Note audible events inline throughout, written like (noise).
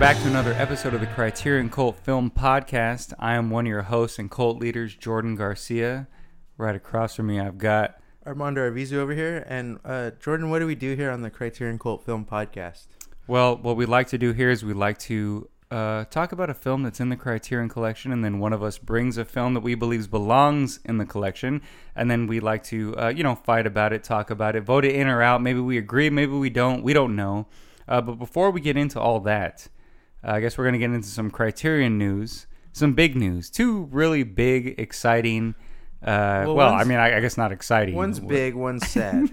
back to another episode of the Criterion Cult Film Podcast. I am one of your hosts and cult leaders, Jordan Garcia. Right across from me, I've got Armando Arvizu over here. And uh, Jordan, what do we do here on the Criterion Cult Film Podcast? Well, what we like to do here is we like to uh, talk about a film that's in the Criterion Collection, and then one of us brings a film that we believe belongs in the collection, and then we like to, uh, you know, fight about it, talk about it, vote it in or out. Maybe we agree, maybe we don't. We don't know. Uh, but before we get into all that, uh, I guess we're going to get into some Criterion news, some big news, two really big, exciting. Uh, well, Well, I mean, I, I guess not exciting. One's big, one's (laughs) sad.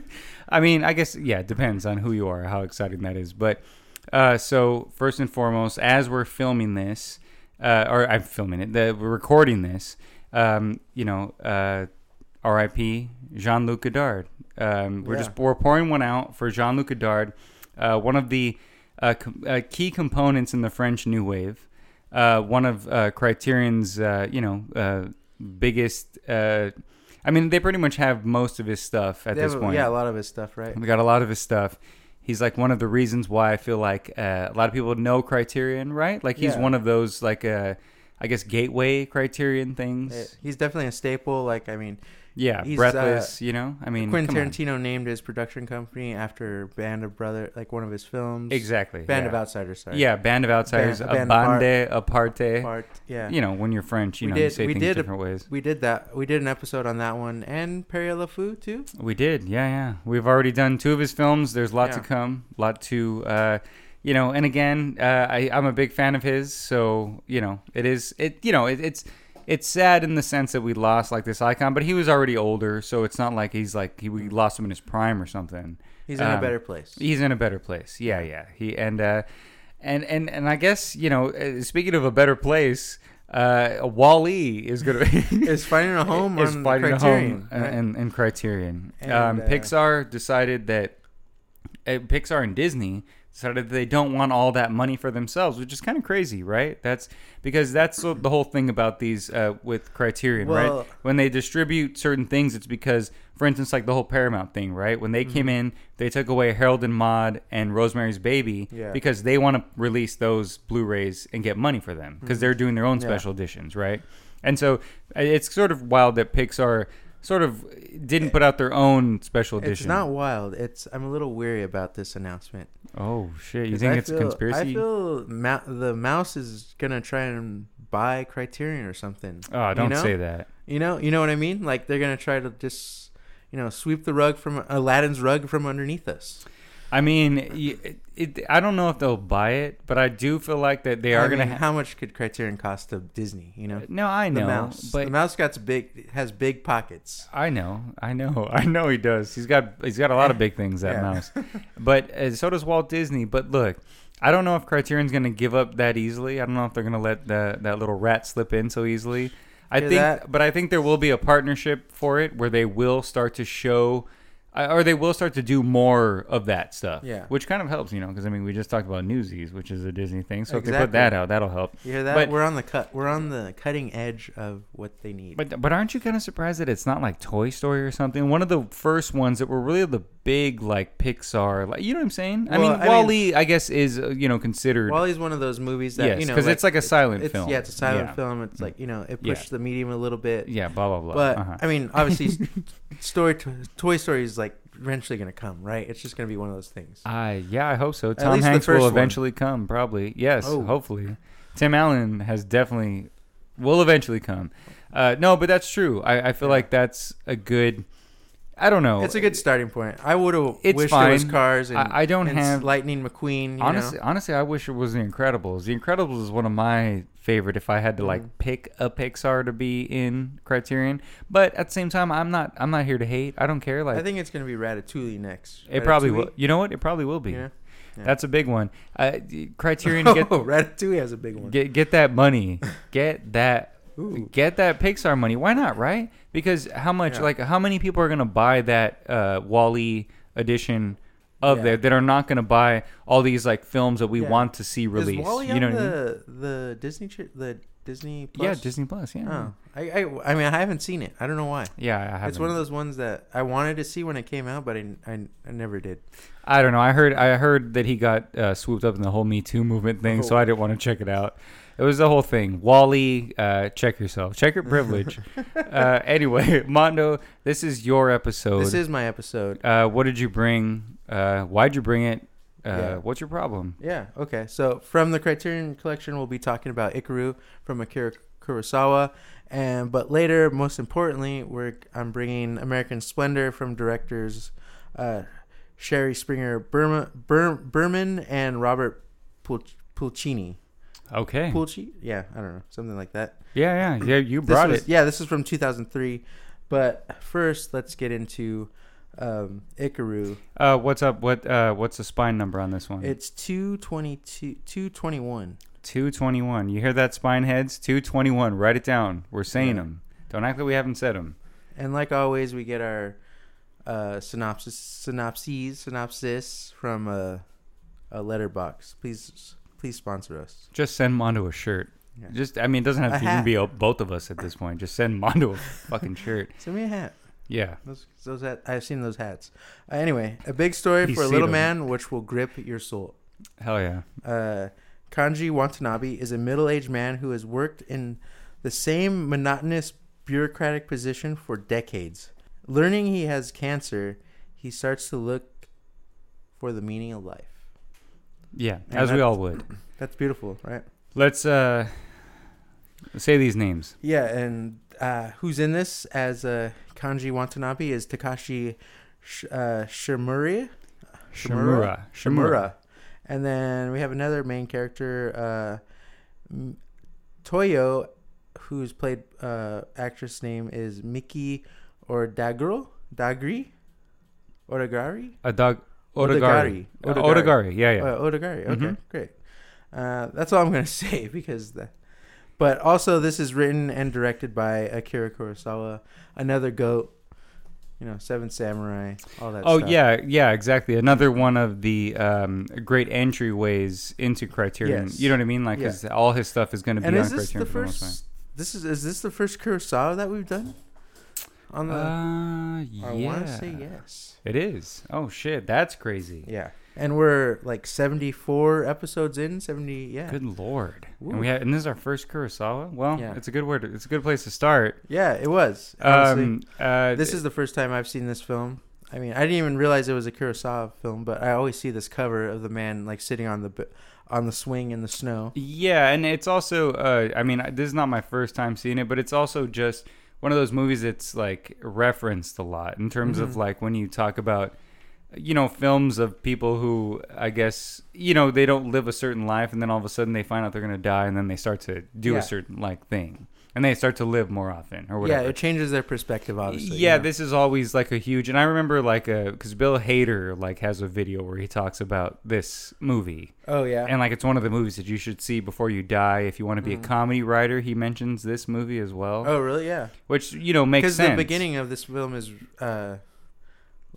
I mean, I guess yeah, it depends on who you are, how exciting that is. But uh, so first and foremost, as we're filming this, uh, or I'm filming it, the, we're recording this. Um, you know, uh, R.I.P. Jean Luc Godard. Um, we're Yeah. just we're pouring one out for Jean Luc Godard, uh, one of the uh, com- uh, key components in the French New Wave. Uh, one of uh, Criterion's, uh, you know, uh, biggest. Uh, I mean, they pretty much have most of his stuff at They this have- point. Yeah, a lot of his stuff, right? We got a lot of his stuff. He's like one of the reasons why I feel like uh, a lot of people know Criterion, right? Like he's Yeah. one of those like uh, I guess gateway Criterion things. Uh, He's definitely a staple. Like, I mean, yeah, he's, Breathless. you know, I mean, Quentin. Tarantino named his production company after Band of Brother, like one of his films. Exactly. Band yeah. of Outsiders, sorry. Yeah, Band of Outsiders, Band- a Band bande aparte. Part, yeah. You know, when you're French, you We know, you say we things did different ways. We did that. We did an episode on that one and Pierrot le Fou too. We did, yeah, yeah. We've already done two of his films. There's a lot to come, a lot to, uh, you know. And again, uh, I, I'm a big fan of his, so you know, it is, it, you know, it, it's, it's sad in the sense that we lost like this icon, but he was already older, so it's not like he's like he, we lost him in his prime or something. He's in a Um, better place. He's in a better place. Yeah, yeah. He and uh, and and and I guess you know, uh, speaking of a better place, uh, WALL-E is gonna (laughs) Is finding a home (laughs) is on finding Criterion. a home right? in, in Criterion. And, um, uh, Pixar decided that uh, Pixar and Disney decided that they don't want all that money for themselves, which is kind of crazy, right? That's because that's the whole thing about these uh, with Criterion, Well- right? When they distribute certain things, it's because, for instance, like the whole Paramount thing, right? When they Mm-hmm. came in, they took away Harold and Maude and Rosemary's Baby Yeah. because they want to release those Blu-rays and get money for them because they're doing their own Mm-hmm. Yeah. special editions, right? And so it's sort of wild that Pixar sort of didn't put out their own special edition. It's not wild. It's I'm a little weary about this announcement. Oh shit! You think I it's feel- a conspiracy? I feel ma- the mouse is gonna try and buy Criterion or something. oh, don't you know? say that. You know, you know what I mean? Like they're gonna try to just, you know, sweep the rug from Aladdin's rug from underneath us. I mean, it, it, I don't know if they'll buy it, but I do feel like that they are I gonna. ha- how much could Criterion cost to Disney? You know, no, I know. the mouse. but the mouse got big, has big pockets. I know, I know, (laughs) I know he does. He's got he's got a lot of big things that (laughs) Yeah. mouse, but uh, so does Walt Disney. But look, I don't know if Criterion's going to give up that easily. I don't know if they're going to let the, that little rat slip in so easily. I Yeah, think, that- but I think there will be a partnership for it where they will start to show. Or they will start to do more of that stuff, Yeah. Which kind of helps, you know, because I mean, we just talked about Newsies, which is a Disney thing. So if they put that out, that'll help. You hear that? But- we're on the cut. We're on the cutting edge of what they need. But but aren't you kind of surprised that it's not like Toy Story or something? One of the first ones that were really the big like Pixar, like you know what I'm saying? I Well, mean, I mean- WALL-E, I guess is uh, you know considered. WALL-E's one of those movies that Yes, you know 'cause it's like a silent it's, film. Yeah, it's a silent Yeah. film. It's like you know it Yeah. pushed the medium a little bit. yeah, blah blah blah. But uh-huh. I mean, obviously, (laughs) story to, Toy Story is like eventually gonna come, right? It's just gonna be one of those things. I yeah, I hope so. Tom least the Hanks first will one. eventually come, probably. Yes, Oh. hopefully. Tim Allen has definitely will eventually come. Uh, no, but that's true. I, I feel like that's a good. I don't know. It's a good starting point. I would have It's wished it was fine. Cars and I- I don't and have- Lightning McQueen. You honestly, know? honestly, I wish it was The Incredibles. The Incredibles is one of my favorite. If I had to like Mhm. pick a Pixar to be in Criterion, but at the same time, I'm not. I'm not here to hate. I don't care. Like I think it's gonna be Ratatouille next. it probably Ratatouille? will. You know what? It probably will be. Yeah. Yeah. That's a big one. Uh, Criterion (laughs) get oh, Ratatouille has a big one. get get that money. (laughs) Get that. Ooh. Get that Pixar money. Why not? Right? Because how much? Yeah. Like how many people are gonna buy that uh, WALL-E edition? Of Yeah. there that are not going to buy all these like films that we Yeah. want to see Is released. WALL-E you on know what I mean? the the Disney ch- the Disney Plus? Yeah, Disney Plus. Yeah. Oh, I, I, I mean, I haven't seen it. I don't know why. Yeah, I haven't. It's one of those ones that I wanted to see when it came out, but I, I, I never did. I don't know. I heard I heard that he got uh, swooped up in the whole Me Too movement thing, so Oh. I didn't want to check it out. It was the whole thing. WALL-E, uh, check yourself. Check your privilege. (laughs) uh, anyway, (laughs) Mondo, this is your episode. This is my episode. uh, what did you bring? Uh, why'd you bring it? Uh, Yeah. What's your problem? Yeah. Okay. So from the Criterion Collection, we'll be talking about Ikiru from Akira Kurosawa, and but later, most importantly, we're I'm bringing American Splendor from directors uh, Shari Springer Burma, Bur, Berman and Robert Pul- Pulcini. Okay. Pulci? Yeah, I don't know, something like that. Yeah, yeah, (clears throat) yeah. You brought was- it. Yeah, this is from 2003. But first, let's get into um, Ikiru. Uh, what's up? What uh, what's the spine number on this one? It's 222, 221. two twenty one. You hear that, spine heads? Two twenty one. Write it down. We're saying Yeah. them. Don't act like we haven't said them. And like always, we get our uh, synopsis, synopses, synopsis from a, a Letterboxd. Please, please sponsor us. Just send Mondo a shirt. Yeah. Just, I mean, it doesn't have A to even be o- both of us at this point. Just send Mondo a fucking shirt. (laughs) Send me a hat. Yeah. Those, those hat, I've seen those hats. Uh, anyway, a big story for a little them. man, which will grip your soul. Hell yeah. Uh, Kanji Watanabe is a middle-aged man who has worked in the same monotonous bureaucratic position for decades. Learning he has cancer, he starts to look for the meaning of life. Yeah. And as we all would. That's beautiful, right? Let's uh say these names. Yeah, and uh, who's in this as uh, Kanji Watanabe is Takashi Sh- uh, Shimura. Shimura. Shimura. And then we have another main character, uh, Toyo, who's played uh, actress name is Miki or Dagro Dagri Odagari A dog. Odagari. Odagari. Uh, Odagari. Odagari. Yeah, yeah. uh, Odagari. Okay, Mhm. great. Uh, that's all I'm gonna (laughs) say because that. But also, this is written and directed by Akira Kurosawa, another goat. You know, Seven Samurai, all that. Stuff. Oh stuff. yeah, yeah, exactly. Another one of the um, great entryways into Criterion. Yes. You know what I mean? Like, 'cause all his stuff is going to be And on is this Criterion the for the most first? This is is this the first Kurosawa that we've done? On the, Uh, I yeah. want to say yes. It is. Oh shit, that's crazy. Yeah, and we're like seventy four episodes in. Seventy, yeah, Good lord. Woo. And we have, and this is our first Kurosawa. Well, Yeah. it's a good word. It's a good place to start. yeah. It was. Honestly. Um, uh, this is the first time I've seen this film. I mean, I didn't even realize it was a Kurosawa film, but I always see this cover of the man like sitting on the on the swing in the snow. Yeah, and it's also, uh, I mean, this is not my first time seeing it, but it's also just one of those movies that's like referenced a lot in terms of Mhm. like when you talk about, you know, films of people who I guess, you know, they don't live a certain life and then all of a sudden they find out they're going to die and then they start to do Yeah. a certain like thing and they start to live more often or whatever. Yeah, it changes their perspective, obviously. Yeah, you know? this is always like a huge, and I remember like a because Bill Hader like has a video where he talks about this movie, Oh yeah. and like it's one of the movies that you should see before you die if you want to be Mhm. a comedy writer. He mentions this movie as well, oh really? Yeah. which you know makes Because sense. the beginning of this film is uh,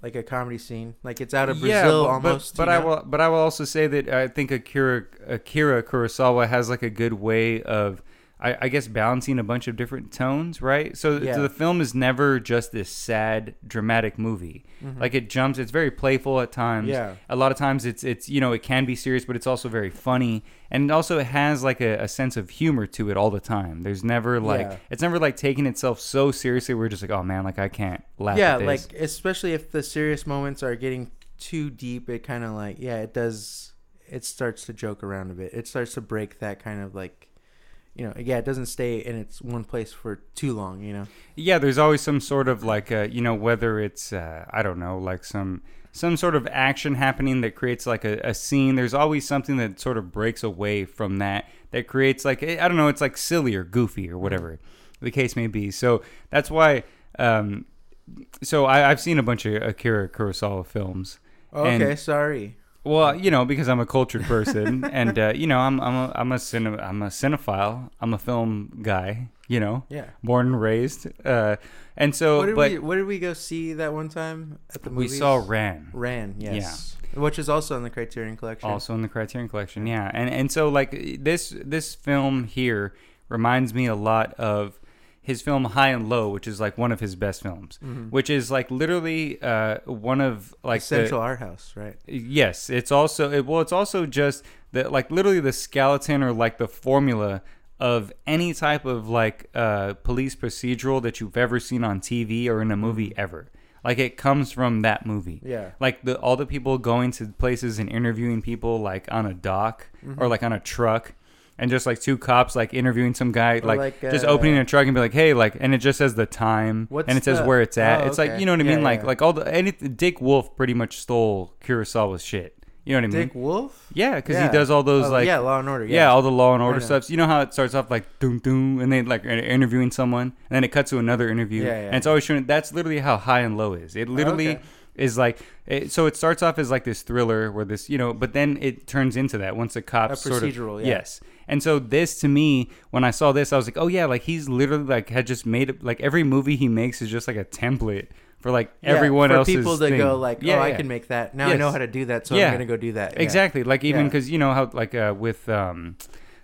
like a comedy scene. Like it's out of Yeah, Brazil but- almost. But, you I will, but I will also say that I think Akira Akira Kurosawa has like a good way of. I, I guess balancing a bunch of different tones, right? So, Yeah. so the film is never just this sad, dramatic movie. Mhm. Like it jumps. It's very playful at times. Yeah. A lot of times it's it's you know it can be serious, but it's also very funny, and also it has like a, a sense of humor to it all the time. There's never like Yeah. it's never like taking itself so seriously. We're just like, oh man, like I can't laugh. yeah, at this. like especially if the serious moments are getting too deep, it kind of like yeah, it does. It starts to joke around a bit. It starts to break that kind of like, you know, yeah, it doesn't stay in its one place for too long. You know. yeah, there's always some sort of like uh, you know whether it's uh, I don't know like some some sort of action happening that creates like a, a scene. There's always something that sort of breaks away from that that creates like I don't know, it's like silly or goofy or whatever the case may be. So that's why. Um, so I, I've seen a bunch of Akira Kurosawa films. And- Okay, sorry. Well, you know, because I'm a cultured person, (laughs) and uh, you know, I'm I'm a I'm a cine, I'm a cinephile. I'm a film guy. You know, Yeah. born and raised. Uh, and so, what did but we What did we go see that one time at the movie? we saw Ran. Ran, yes. Which is also in the Criterion Collection. also in the Criterion Collection. Yeah, and and so like this this film here reminds me a lot of his film High and Low, which is like one of his best films, which is like literally uh, one of like the, Central Art House, right? Yes, it's also it, well, it's also just that like literally the skeleton or like the formula of any type of like uh, police procedural that you've ever seen on TV or in a movie ever. Like it comes from that movie. Yeah. Like the all the people going to places and interviewing people like on a dock or like on a truck. And just like two cops like interviewing some guy, like, like, just uh, opening a truck and be like, "Hey," like, and it just says the time What's and it says the- where it's at. Oh, it's like you know what I Yeah, mean, like yeah. like all the any Dick Wolf pretty much stole Kurosawa's shit. You know what I mean? Dick Wolf. Yeah, because Yeah. he does all those Oh, like yeah, yeah, Law and Order. yeah all the Law and Order know. stuff. You know how it starts off like doom doom, and then like in- interviewing someone, and then it cuts to another interview, Yeah, yeah. and it's always showing. That's literally how high and low is. It literally okay. is like. It, so it starts off as like this thriller where this, you know, but then it turns into that once the cops sort of procedural, yeah. yes. And so this to me, when I saw this, I was like, oh yeah, like he's literally like had just made it. Like every movie he makes is just like a template for like Yeah, everyone for else's people to thing. go like, Yeah, oh, I yeah. can make that. Now I know how to do that, so. I'm gonna go do that. Exactly. Like even because you know how like uh, with um,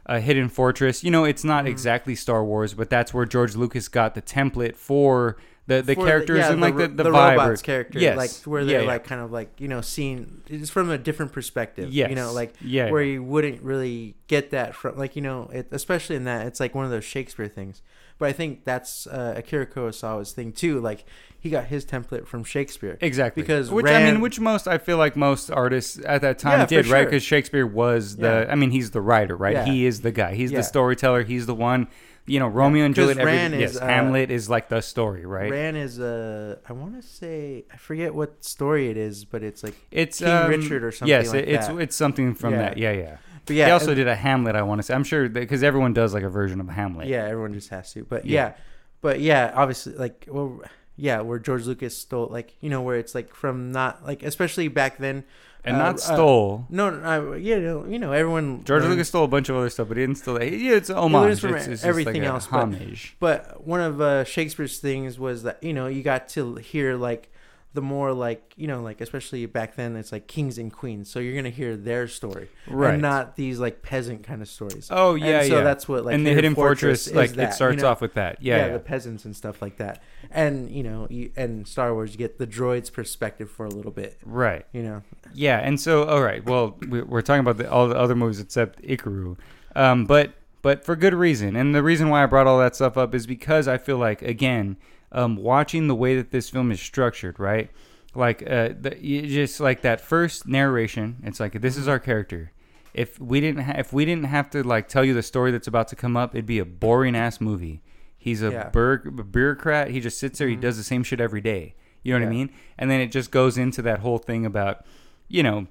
uh, Hidden Fortress, you know it's not Mm-hmm. exactly Star Wars, but that's where George Lucas got the template for the the For characters yeah, and like the ro- the, the vibe or- robots character, Yes. like where they're yeah. like kind of like you know seen it's from a different perspective. Yes. you know, like Yeah, where yeah. you wouldn't really get that from like you know, it, especially in that it's like one of those Shakespeare things. But I think that's uh, Akira Kurosawa's thing too. Like he got his template from Shakespeare. Exactly. Because which I mean, which most I feel like most artists at that time Yeah, for did, right? Because Shakespeare was the. Yeah. I mean, he's the writer, right? Yeah. He is the guy. He's Yeah. the storyteller. He's the one. You know, Romeo and Juliet. Every, Rand yes, is, uh, Hamlet is like the story, right? Ran is uh, I want to say I forget what story it is, but it's like it's King um, Richard or something Yes, like it- it's it's something from Yeah. that. Yeah, yeah. but yeah. he also uh, did a Hamlet. I want to say. I'm sure because everyone does like a version of Hamlet. Yeah, everyone just has to. But Yeah. yeah, but yeah, obviously, like, well, yeah, where George Lucas stole, like, you know, where it's like from not like, especially back then, and uh, not uh, stole. no, no, uh, yeah, you know, everyone. George learns- Lucas stole a bunch of other stuff, but he didn't steal. Yeah, it's homage. from It's, it's everything like else, but- homage. But one of uh, Shakespeare's things was that you know you got to hear like the more like you know like especially back then it's like kings and queens, so you're gonna hear their story, Right. And not these like peasant kind of stories. Oh yeah, and so yeah. that's what like and the Hidden Fortress, is like that, it starts you know? off with that. Yeah, yeah. the peasants and stuff like that. And you know, you, and Star Wars, you get the droids' perspective for a little bit. right. You know, Yeah, and so all right. Well, we- we're talking about the, all the other movies except Ikiru, um, but but for good reason. And the reason why I brought all that stuff up is because I feel like again, um, watching the way that this film is structured, right? Like uh, the, you just like that first narration. It's like this is our character. If we didn't ha- if we didn't have to like tell you the story that's about to come up, it'd be a boring ass movie. He's a Yeah. bur- bureaucrat. He just sits there. He does the same shit every day. You know what I mean? And then it just goes into that whole thing about, you know,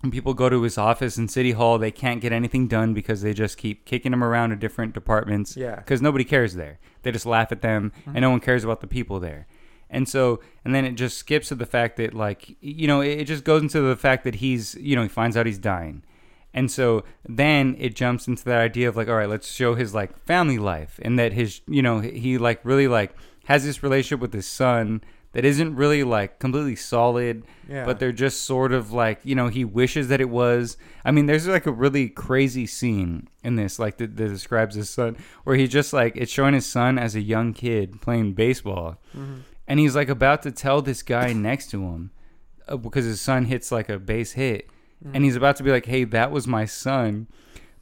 when people go to his office in City Hall, they can't get anything done because they just keep kicking him around to different departments. Yeah. Because nobody cares there. They just laugh at them, and mm-hmm. no one cares about the people there. And so, and then it just skips to the fact that, like, you know, it it just goes into the fact that he's, you know, he finds out he's dying. And so then it jumps into that idea of like, all right, let's show his like family life and that his, you know, he like really like has this relationship with his son that isn't really like completely solid, Yeah. but they're just sort of like, you know, he wishes that it was. I mean, there's like a really crazy scene in this, like that, that describes his son, where he just like it's showing his son as a young kid playing baseball, and he's like about to tell this guy next to him uh, because his son hits like a base hit, and he's about to be like, "Hey, that was my son,"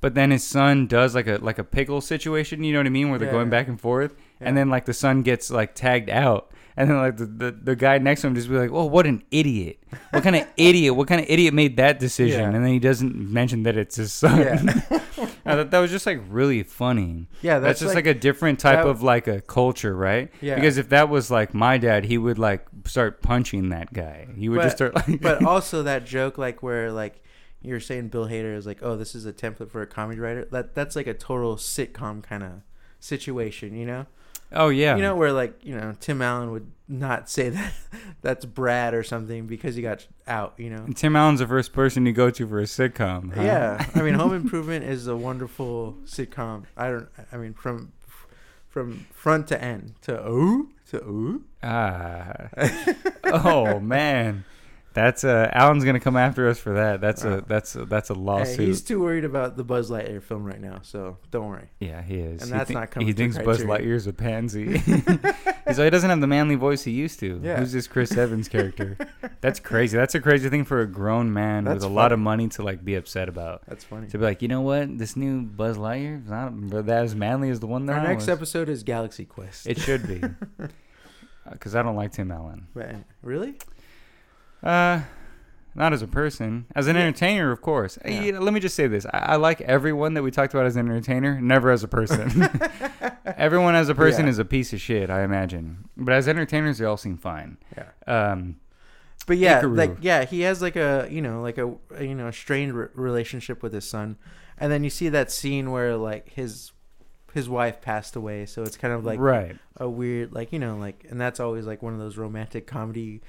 but then his son does like a like a pickle situation. You know what I mean? Where they're Yeah. going back and forth, and then like the son gets like tagged out. And then like the, the, the guy next to him just be like, "Oh, what an idiot! What kind of (laughs) idiot? What kind of idiot made that decision?" Yeah. And then he doesn't mention that it's his son. Yeah. (laughs) I thought that was just like really funny. yeah, That's, that's, just like, a different type that- of like a culture, right? Yeah. Because if that was like my dad, he would like start punching that guy. He would just start like. but (laughs) also that joke like where like you're saying Bill Hader is like, oh, this is a template for a comedy writer. That that's like a total sitcom kind of situation, you know? Oh yeah. You know where like you know Tim Allen would not (laughs) say that that's Brad or something because he got out, you know? Tim Allen's the first person you go to for a sitcom. huh? Yeah, I mean, Home (laughs) Improvement is a wonderful sitcom. I don't. I mean, from from front to end to oh to oh. Ah. (laughs) oh man. That's uh, Allen's gonna come after us for that. That's a that's a, that's a Hey, lawsuit. he's too worried about the Buzz Lightyear film right now, so don't worry. yeah, he is. And he that's not coming He thinks Buzz. Lightyear's a pansy. (laughs) (laughs) he's like, he doesn't have the manly voice he used to. Yeah. Who's this Chris Evans character? (laughs) That's crazy. That's a crazy thing for a grown man That's with a lot of money to like be upset about. That's funny. To be like, you know what, this new Buzz Lightyear is not that as manly as the one that Our I next was. episode is Galaxy Quest. It should be, because I don't like Tim Allen. But- really? Uh, not as a person, as an Yeah. entertainer, of course. Yeah. you know, let me just say this: I, I like everyone that we talked about as an entertainer, never as a person. (laughs) (laughs) everyone as a person Yeah. is a piece of shit, I imagine. But as entertainers, they all seem fine. Yeah. Um, But yeah, Ikiru. like yeah, he has like a you know like a, a, you know strained re- relationship with his son, and then you see that scene where like his his wife passed away, so it's kind of like right. a weird like you know like and that's always like one of those romantic comedy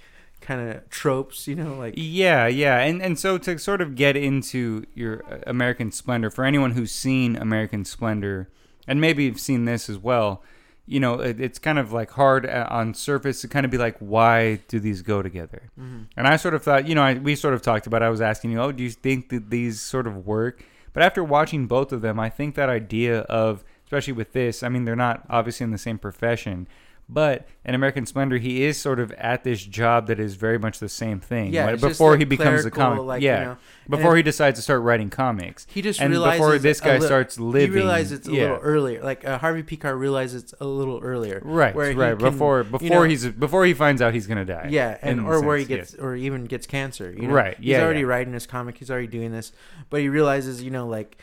kind of tropes, you know like Yeah, yeah, and and so to sort of get into your uh, American Splendor for anyone who's seen American Splendor, and maybe you've seen this as well, you know, it, it's kind of like hard uh, on surface to kind of be like, why do these go together? And I sort of thought, you know, I, we sort of talked about. I was asking you, oh, do you think that these sort of work? But after watching both of them, I think that idea of, especially with this, I mean, they're not obviously in the same profession. But in American Splendor, he is sort of at this job that is very much the same thing. Yeah, just, before like, he becomes a comic, like, you yeah, know, before he decides to start writing comics. he just and realizes before this guy starts living, he realizes it's a little earlier. Like uh, Harvey Pekar realizes it's a little earlier, Right, where right. can, before you before know- he's before he finds out he's gonna die. Yeah, and or a where he sense, gets, or even gets cancer. You know? Right, He's already yeah. writing his comic. He's already doing this, but he realizes, you know, like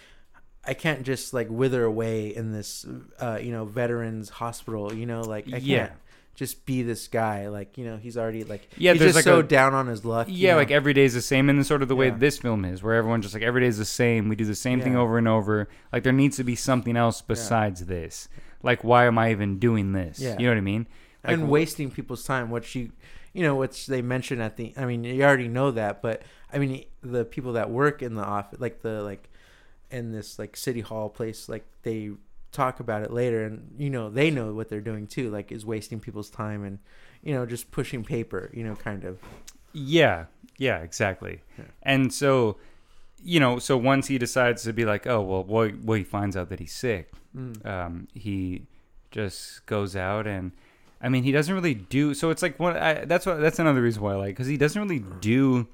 I can't just like wither away in this, uh, you know, veterans hospital. You know, like I Yeah. can't just be this guy. Like you know, he's already like Yeah, he's there's just like so a- down on his luck. you Yeah, know? like every day is the same, and sort of the way Yeah. this film is, where everyone's just like every day is the same. We do the same thing over and over. Like there needs to be something else besides this. Like why am I even doing this? Yeah. You know what I mean? Like, and wasting people's time, which you, you know, which they mention at the. I mean, you already know that, but I mean, the people that work in the office, like the like, in this like city hall place, like they talk about it later, and you know, they know what they're doing too, like is wasting people's time and, you know, just pushing paper, you know, kind of. Yeah, yeah, exactly. Yeah. And so, you know, so once he decides to be like, oh well, well, well he finds out that he's sick. Mm. um, he just goes out and I mean he doesn't really do so it's like one I, that's what that's another reason why I like because he doesn't really do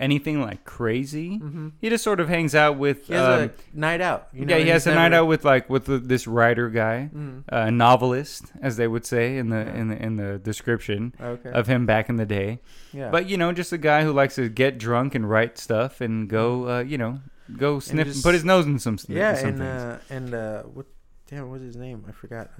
anything like crazy hmm he just sort of hangs out with He has um, a night out. You know, yeah he has a night out with like with the, this writer guy Mm. a novelist as they would say in the Yeah. in the in the description Okay. of him back in the day yeah. but you know just a guy who likes to get drunk and write stuff and go uh, you know go sniff and just- put his nose in some Yeah, some and things. uh, and uh, what? Damn, what's his name? I forgot.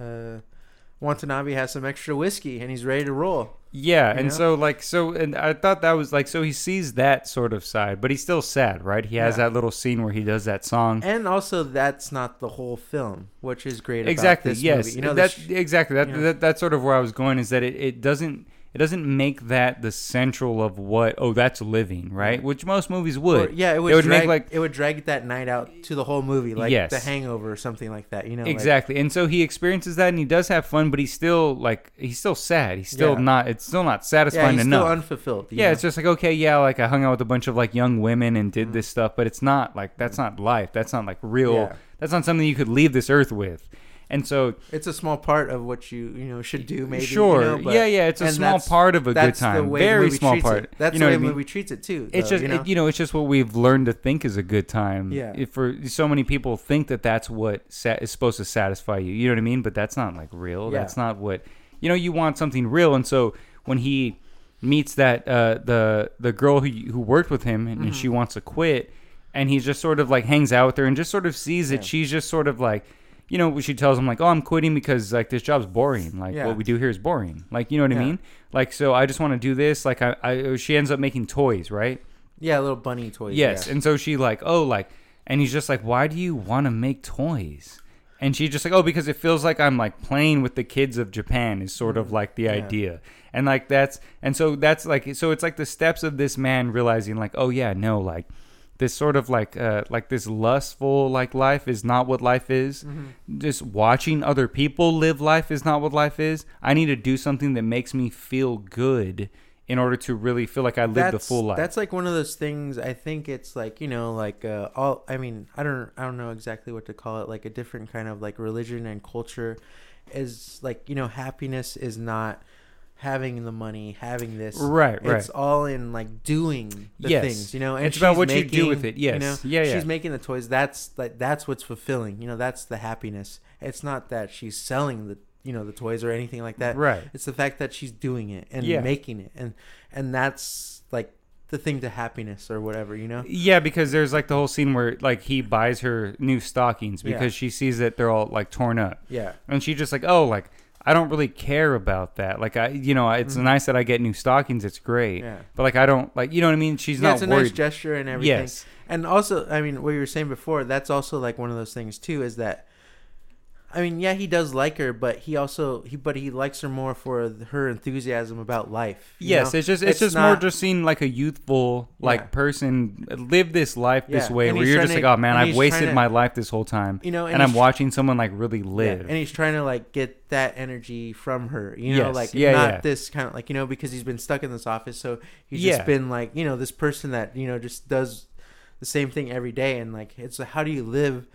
Watanabe has some extra whiskey, and he's ready to roll. Yeah, and know? so like so, and I thought that was like so he sees that sort of side, but he's still sad, right? He has Yeah. that little scene where he does that song. And also, that's not the whole film, which is great. exactly. Yes. movie. You know, that sh- exactly that, you know. that that's sort of where I was going is that it, it doesn't it doesn't make that the central of what oh that's living right, which most movies would. or- yeah, it would, would drag, make, like- it would drag that night out to the whole movie, like Yes. The Hangover or something like that. You know, like- Exactly, and so he experiences that, and he does have fun, but he's still like he's still sad. He's still Yeah. not. It's still not yeah, satisfying he's enough. still unfulfilled. yeah, know? it's just like okay, yeah, like I hung out with a bunch of like young women and did Mhm. this stuff, but it's not like that's not life. That's not like real. Yeah. That's not something you could leave this earth with. And so, it's a small part of what you you know should do. Maybe sure, you know, but yeah, yeah, it's a small part of a good time, way very small part. It. That's you know the way I mean? movie treats it too. It's just you know? it, you know, it's just what we've learned to think is a good time. Yeah. If for so many people think that that's what sa- is supposed to satisfy you. You know what I mean? But that's not like real. Yeah. That's not what you know. You want something real, and so when he meets that uh, the the girl who who worked with him and, and Mhm. she wants to quit, and he just sort of like hangs out with her and just sort of sees that Yeah. she's just sort of like. You know, she tells him like, "Oh, I'm quitting because like this job's boring. Like Yeah. what we do here is boring. Like you know what I mean? Like so, I just want to do this. Like I, I, she ends up making toys, right? yeah, little bunny toys. Yes, yeah. and so she like, oh, like, and he's just like, why do you want to make toys? And she's just like, oh, because it feels like I'm like playing with the kids of Japan is sort of Mhm. like the Yeah. idea, and like that's and so that's like so it's like the steps of this man realizing like, oh yeah, no, like this sort of like uh like this lustful like life is not what life is. Mhm. Just watching other people live life is not what life is. I need to do something that makes me feel good in order to really feel like I lived the full life. That's like one of those things. I think it's like you know, like uh, all. I mean, I don't, I don't know exactly what to call it. Like a different kind of like religion and culture is like you know, happiness is not having the money, having this. Right, right. It's all in like doing the Yes. things, you know. And It's about what you do with it, yes. You know, Yeah, yeah. She's making the toys. That's like that's what's fulfilling. You know, that's the happiness. It's not that she's selling the you know the toys or anything like that. right. It's the fact that she's doing it and Yeah. making it, and and that's like the thing to happiness or whatever, you know. Yeah, because there's like the whole scene where like he buys her new stockings because Yeah. she sees that they're all like torn up. Yeah, And she just like, oh, like I don't really care about that. Like I, you know, it's Mhm. nice that I get new stockings. It's great, yeah. but like I don't like, you know what I mean? She's yeah, not it's a worried. nice gesture and everything. yes, And also, I mean, what you were saying before, that's also like one of those things too. Is that, I mean, yeah, he does like her, but he also he but he likes her more for her enthusiasm about life. yes. know? It's just it's, It's just more just seeing like a youthful like Yeah. person live this life this way, and where you're just trying like, oh man, I've wasted to- my life this whole time, you know, and, I'm watching someone like really Yeah, live. and he's trying to like get that energy from her, you know, Yes, like yeah, not yeah. this kind of like you know because he's been stuck in this office, so he's Yeah. just been like you know this person that you know just does the same thing every day, and like it's how do you live?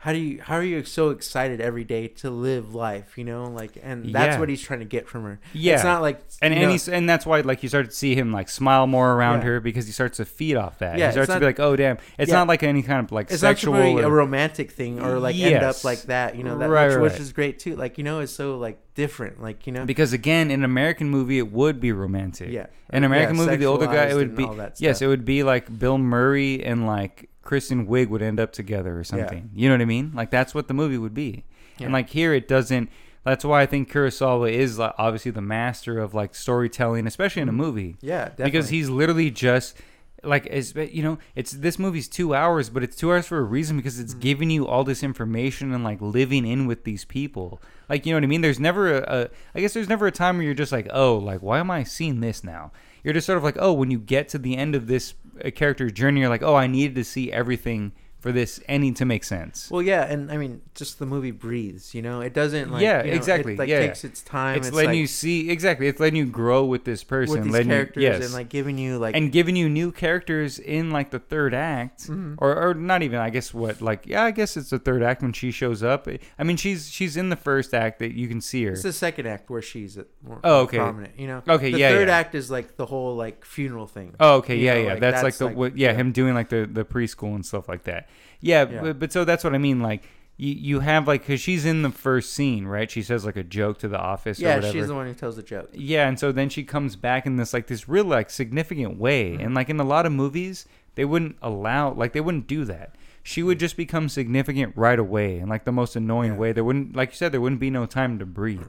How do you how are you so excited every day to live life? You know, like and that's Yeah. what he's trying to get from her. yeah, it's not like and and he's and that's why like you start to see him like smile more around Yeah. her because he starts to feed off that. Yeah, he starts to be like, oh damn, it's Yeah. not like any kind of like it's sexual. not really a or- romantic thing or like end up like that. You know, that Right, which, right, which is great too. Like you know, it's so like different. Like you know, because again, in an American movie, it would be romantic. yeah, In an American movie, the older guy, it would be yes, it would be like Bill Murray and like Kristen Wiig would end up together or something. You know what I mean? Like that's what the movie would be. Yeah. And like here, it doesn't. That's why I think Kurosawa is like, obviously the master of like storytelling, especially in a movie. yeah, definitely. because he's literally just like as you know it's this movie's two hours but it's two hours for a reason because it's Mhm. giving you all this information and like living in with these people like you know what i mean there's never a, a i guess there's never a time where you're just like oh like why am i seeing this now you're just sort of like oh when you get to the end of this uh, character's journey you're like oh i needed to see everything for this ending to make sense Well, yeah, and I mean, just the movie breathes. You know, it doesn't like Yeah, you know, exactly, It, like yeah, takes its time. it's, It's, letting like, you see exactly it's letting you grow with this person with these letting characters you, yes. and like giving you like and giving you new characters in like the third act Mhm. or, or not even i guess what like yeah i guess it's the third act when she shows up i mean she's she's in the first act that you can see her it's the second act where she's more Oh, okay. prominent. You know, Okay, the yeah, third yeah. act is like the whole like funeral thing. oh okay yeah know, yeah like, that's, like the like- what, yeah, yeah. him doing like the the preschool and stuff like that yeah, Yeah. But, but so that's what i mean like you, you have like because she's in the first scene right she says like a joke to the office or yeah, she's the one who tells the joke. Yeah, and so then she comes back in this like this real like significant way, Mhm. and like in a lot of movies they wouldn't allow like they wouldn't do that. She would just become significant right away in like the most annoying Yeah. way. There wouldn't like you said there wouldn't be no time to breathe.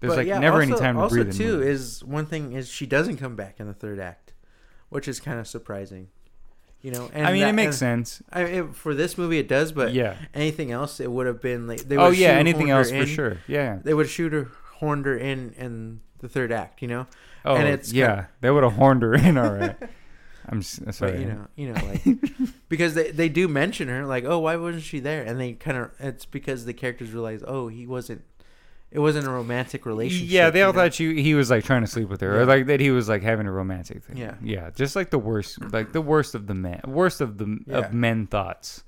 There's But like yeah, never also, any time to also breathe. in too is one thing is she doesn't come back in the third act, which is kind of surprising. You know, and I mean that- it makes sense. I mean, for this movie, it does, but yeah. anything else, it would have been like they Oh would've yeah, anything else for sure. Yeah. They would shoot her, horned her in in the third act. You know, Oh And it's yeah, kinda- they would have horned her in. All right. (laughs) I'm sorry. but you know, you know, like (laughs) because they they do mention her, like, oh, why wasn't she there? And they kind of it's because the characters realize, oh, he wasn't. It wasn't a romantic relationship. Yeah, they all you know? thought she, he was like trying to sleep with her, or like that he was like having a romantic thing. Yeah. yeah, just like the worst, like the worst of the men, worst of the Yeah. of men thoughts.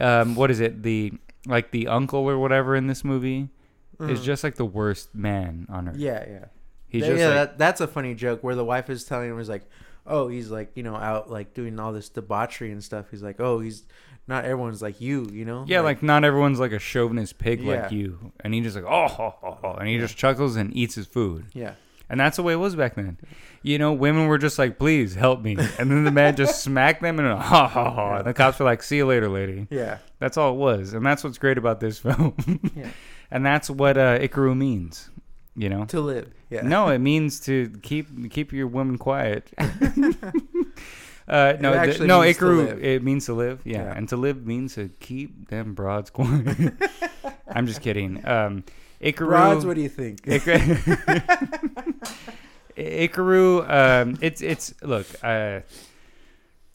Um, what is it? The like the uncle or whatever in this movie is Mhm. just like the worst man on earth. yeah, yeah. he's yeah, just yeah, like that, that's a funny joke where the wife is telling him, "Was like, oh, he's like, you know, out like doing all this debauchery and stuff." He's like, "Oh, he's not everyone's like you, you know." yeah, like, not everyone's like a chauvinist pig like you, and he just like oh, ho, ho, ho, and he just chuckles and eats his food. yeah, And that's the way it was back then. You know, women were just like, please help me. And then the man just (laughs) smacked them and ha ha ha. And the cops were like, see you later, lady. yeah, That's all it was. And that's what's great about this (laughs) film. yeah. and that's what uh, Ikiru means. You know? To live, yeah. No, it (laughs) means to keep keep your woman quiet. Uh, no, It th- actually no, means to live. It means to live, yeah. Yeah. and to live means to keep them broads (laughs) quiet. I'm just kidding. Um. Rods, what do you think? Ikiru, (laughs) Ikiru um, it's it's look, uh,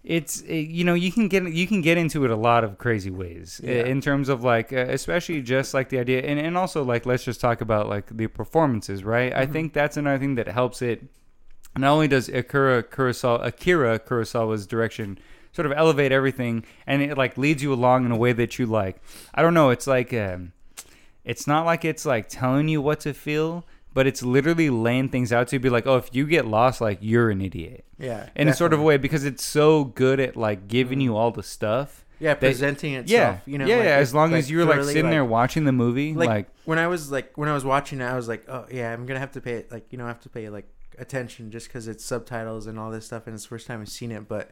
it's uh, you know you can get you can get into it a lot of crazy ways uh, Yeah. in terms of like uh, especially just like the idea and and also like let's just talk about like the performances right I Mhm. think that's another thing that helps it not only does Akira Kurosawa, Akira Kurosawa's direction sort of elevate everything, and it like leads you along in a way that you like. I don't know. It's like um, it's not like it's like telling you what to feel, but it's literally laying things out to. Be like, oh, if you get lost, like you're an idiot Yeah. in a sort of definitely. way because it's so good at like giving Mhm. you all the stuff. Yeah, that- presenting itself. yeah, You know. yeah, like, yeah. As long as you're like sitting there watching the movie, like, like, when I was like when I was watching it, I was like, oh yeah, I'm gonna have to pay it like you know I have to pay like attention just because it's subtitles and all this stuff, and it's the first time I've seen it. But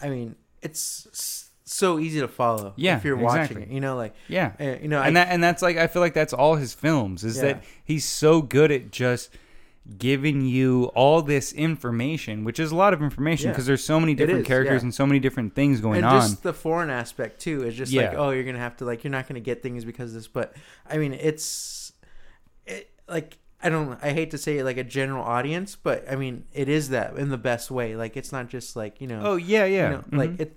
I mean, it's so easy to follow. Yeah, if you're watching it, you know, like yeah. uh, you know, and I, that and that's like I feel like that's all his films is Yeah. that he's so good at just giving you all this information, which is a lot of information Yeah. because there's so many different is, characters yeah. and so many different things going on. and on. just the foreign aspect too is just like oh you're gonna have to like you're not gonna get things because of this but i mean it's it, like i don't i hate to say it like a general audience but i mean it is that in the best way like it's not just like you know oh yeah, yeah. you know, Mhm. like it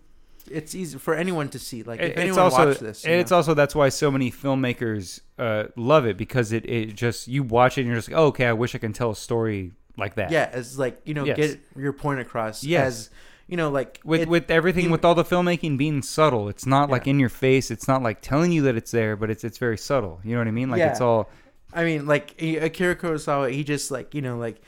it's easy for anyone to see like if anyone also watched this it's know? also that's why so many filmmakers uh, love it because it, it just you watch it and you're just like oh, okay I wish I can tell a story like that yeah as like you know Yes. get your point across Yes. as you know like with it- with everything you- with all the filmmaking being subtle it's not like in your face it's not like telling you that it's there but it's it's very subtle you know what I mean like Yeah. it's all I mean, like Akira Kurosawa, he just like you know, like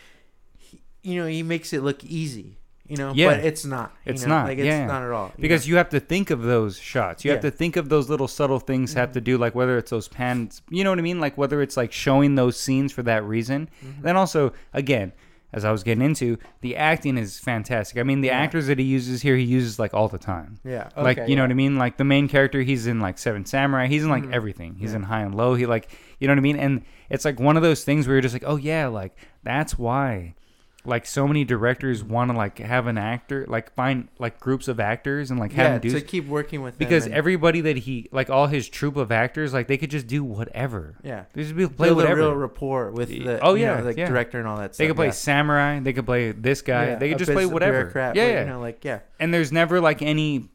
he, you know, he makes it look easy, you know, Yeah. but it's not. It's know? not, Like it's yeah. not at all. because you have to think of those shots you have Yeah. Mm-hmm. to think of those little subtle things have to do like whether it's those pans you know what i mean like whether it's like showing those scenes for that reason Mm-hmm. then also again as i was getting into the acting is fantastic. I mean the Yeah. actors that he uses here he uses like all the time. Yeah, like okay, you know what i mean? Like the main character he's in like seven samurai. He's in like Mhm. everything. He's Yeah. in high and low. He like you know what i mean? And it's like one of those things where you're just like oh yeah like that's why like so many directors want to like have an actor like find like groups of actors and like have Yeah, them do to keep working with them because and- everybody that he like all his troupe of actors like they could just do whatever yeah, they just be play build a whatever real rapport with the Oh, you know, yeah, like yeah. director and all that. Stuff. they could play yeah. samurai they could play this guy Yeah, they could just play whatever yeah, but, yeah. you know, like yeah, and there's never like any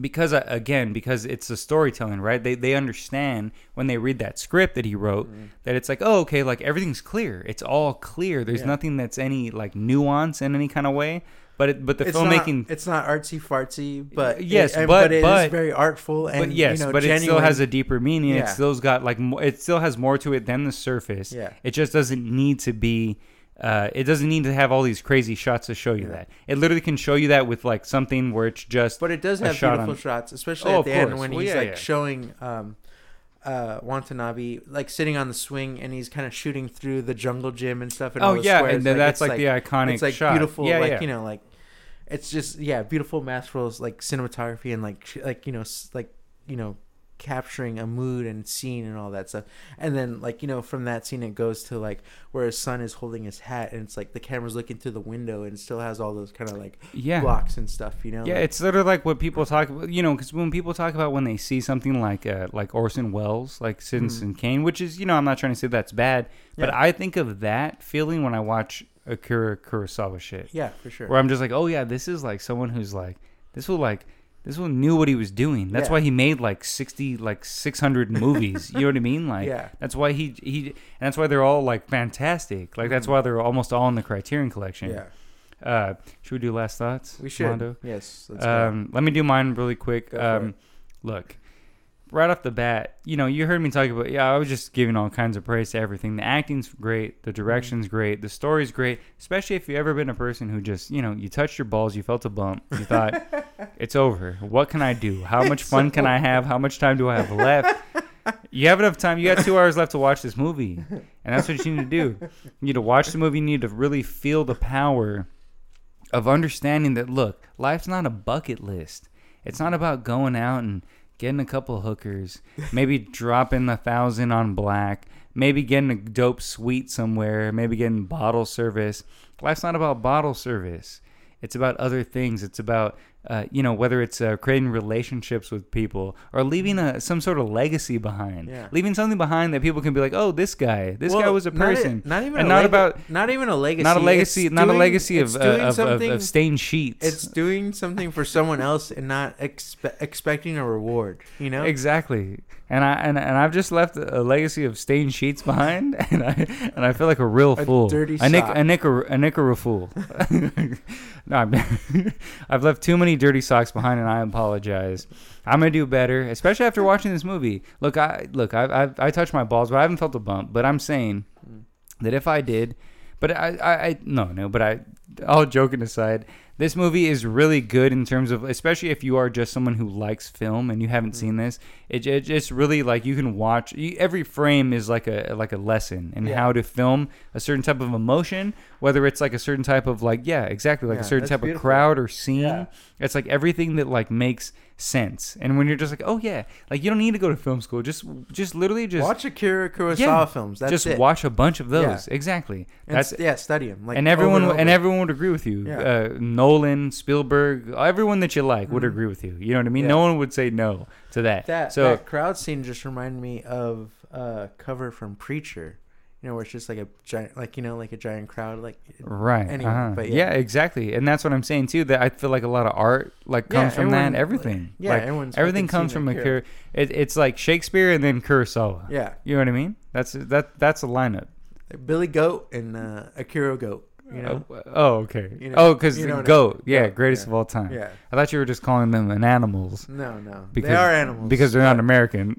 because uh, again because it's the storytelling right they they understand when they read that script that he wrote Mm-hmm. that it's like oh okay like everything's clear it's all clear there's Yeah. nothing that's any like nuance in any kind of way but it, but the it's filmmaking Not, it's not artsy fartsy, but Yes, it, and- but- it is but- very artful and but yes, you know, but it still has a deeper meaning. It Yeah. still's got like it still has more to it than the surface. Yeah. It just doesn't need to be. Uh, it doesn't need to have all these crazy shots to show you that. It literally can show you that with like something where it's just. But it does a have shot beautiful on- shots, especially Oh, at of the end course. when Well, he's yeah, like yeah. showing um, uh, Watanabe like sitting on the swing and he's kind of shooting through the jungle gym and stuff. And oh all the yeah, squares. and then that's it's like, the iconic it's like shot. beautiful, Yeah, like yeah. you know, like it's just yeah, beautiful masterful like cinematography and like sh- like you know s- like you know capturing a mood and scene and all that stuff. And then like you know from that scene it goes to like where his son is holding his hat and it's like the camera's looking through the window and still has all those kind of like yeah. blocks and stuff. You know, Yeah, like- it's sort of like what people talk about, you know, because when people talk about when they see something like uh, like Orson Welles, like Citizen Kane, which is, you know, I'm not trying to say that's bad, but Mm-hmm. I think of that feeling when I watch Akira Kurosawa shit. yeah, for sure. where I'm just like, oh yeah, this is like someone who's like, this will like, this one knew what he was doing. That's Yeah. why he made like sixty, like six hundred (laughs) movies. you know what I mean? Like, Yeah. that's why he he, and that's why they're all like fantastic. Like that's Mhm. why they're almost all in the Criterion Collection. Yeah, Uh, should we do last thoughts? we should. Mondo? Yes, let's go. Um, let me do mine really quick. Um, look, right off the bat, you know, you heard me talk about. Yeah, I was just giving all kinds of praise to everything. The acting's great, the direction's Mm-hmm. great, the story's great. Especially if you've ever been a person who just, you know, you touched your balls, you felt a bump, you thought, (laughs) it's over. What can I do? How much fun can I have? How much time do I have left? (laughs) You have enough time. You got two hours left to watch this movie, and that's what you need to do. You need to watch the movie. You need to really feel the power of understanding that look, life's not a bucket list. It's not about going out and getting a couple hookers, maybe dropping a thousand on black, maybe getting a dope suite somewhere, maybe getting bottle service. Life's not about bottle service. It's about other things. It's about uh, you know, whether it's uh, creating relationships with people or leaving a, some sort of legacy behind, Yeah. leaving something behind that people can be like, oh, this guy, this guy was a not e- person, not, even and a not leg- about not even a legacy. not a legacy, It's not a legacy of, uh, doing of, of, of stained sheets. It's doing something for someone else and not expe- expecting a reward. You know, Exactly. And I and, and I've just left a legacy of stained sheets behind, (laughs) and I and I feel like a real A fool, dirty a nick, a nicker, a nicker fool. (laughs) no, I'm, (laughs) I've left too many dirty socks behind, and I apologize. I'm gonna do better, especially after watching this movie. Look, I look, I I, I touched my balls, but I haven't felt a bump. But I'm saying mm. that if I did, but I, I, I no, no, but I, all joking aside, this movie is really good in terms of, especially if you are just someone who likes film and you haven't mm. seen this. It, it just really like you can watch you, every frame is like a like a lesson in Yeah. how to film a certain type of emotion, whether it's like a certain type of like yeah, exactly like Yeah, a certain type beautiful. of crowd or scene. Yeah. It's like everything that like makes sense. And when you're just like, oh yeah, like you don't need to go to film school. Just just literally just watch Akira Kurosawa Yeah, films. That's just it. watch a bunch of those. Exactly. And That's yeah, study them. Like and everyone over and, over. everyone would agree with you. Yeah. Uh, Nolan, Spielberg, everyone that you like would Mhm. agree with you. You know what I mean? No one would say no to that. that so that crowd scene just reminded me of a cover from Preacher. You know, where it's just like a giant, like you know, like a giant crowd, like right. anyway, uh-huh. but yeah. yeah. exactly. And that's what I'm saying too. That I feel like a lot of art like Yeah, comes from that. everyone- Everything. yeah, Like, everyone's everything comes from. Akira. It, it's like Shakespeare and then Kurosawa. Yeah, You know what I mean? That's that. That's a lineup. like Billy Goat and uh, Akira Goat. You know, Oh, oh, okay. You know- oh, because you know what I- goat. Yeah, Goat, greatest yeah. of all time. yeah. I thought you were just calling them an animals. No, no, Because, they are animals because they're not but- American.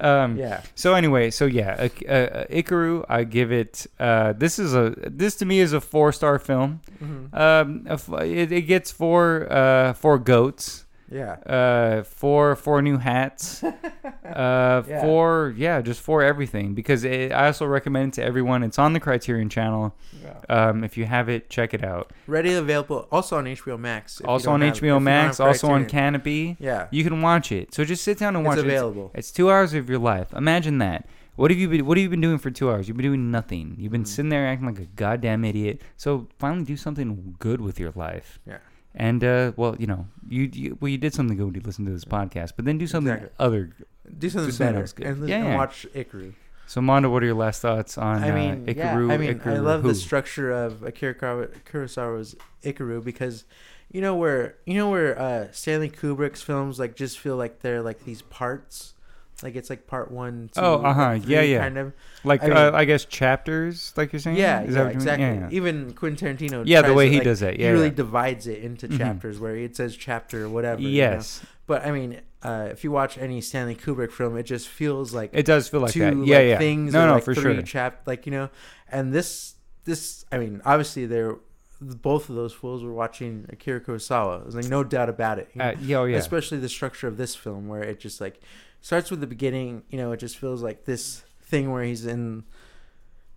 Um, Yeah, So anyway, so yeah, uh, uh, Ikiru, I give it. Uh, this is a this to me is a four star film. Mhm. Um, it, it gets four uh four goats, yeah, uh four four new hats, (laughs) uh Yeah. four yeah just for everything because it, I also recommend it to everyone. It's on the Criterion Channel. yeah. Um, if you have it, check it out. Ready available, also on HBO Max. also on have- HBO Max, also on Canopy. Yeah, You can watch it. So just sit down and it's watch it. It's- available. It's two hours of your life. Imagine that. What have you been What have you been doing for two hours? You've been doing nothing. You've been Mhm. sitting there acting like a goddamn idiot. So finally, do something good with your life. Yeah. And uh, well, you know, you, you well, you did something good when you listened to this podcast, but then do something Exactly. other. Do something do better else good. and, Yeah, and watch Ikiru. So, Mondo, what are your last thoughts on I mean, uh, yeah, Ikiru? I mean, I love who? the structure of Akira Kura- Kurosawa's Ikiru because, you know where you know where uh, Stanley Kubrick's films like just feel like they're like these parts, like it's like part one. Two, Oh, uh-huh, yeah, yeah. kind of. like I mean- uh, I guess chapters, like you're saying. Yeah, Is yeah, that what you mean? exactly. Yeah, yeah. Even Quentin Tarantino. Yeah, the way to, he like, does it. he really yeah. divides it into Mhm. chapters where it says chapter or whatever. you know? Yes, But I mean, uh, if you watch any Stanley Kubrick film, it just feels like it does feel like two that. Yeah, like, yeah. things no, no, like for three sure. chap like you know and this this i mean obviously they're both of those fools were watching akira kurosawa there's like no doubt about it you know? Uh, yeah, oh, yeah. especially the structure of this film where it just like starts with the beginning you know it just feels like this thing where he's in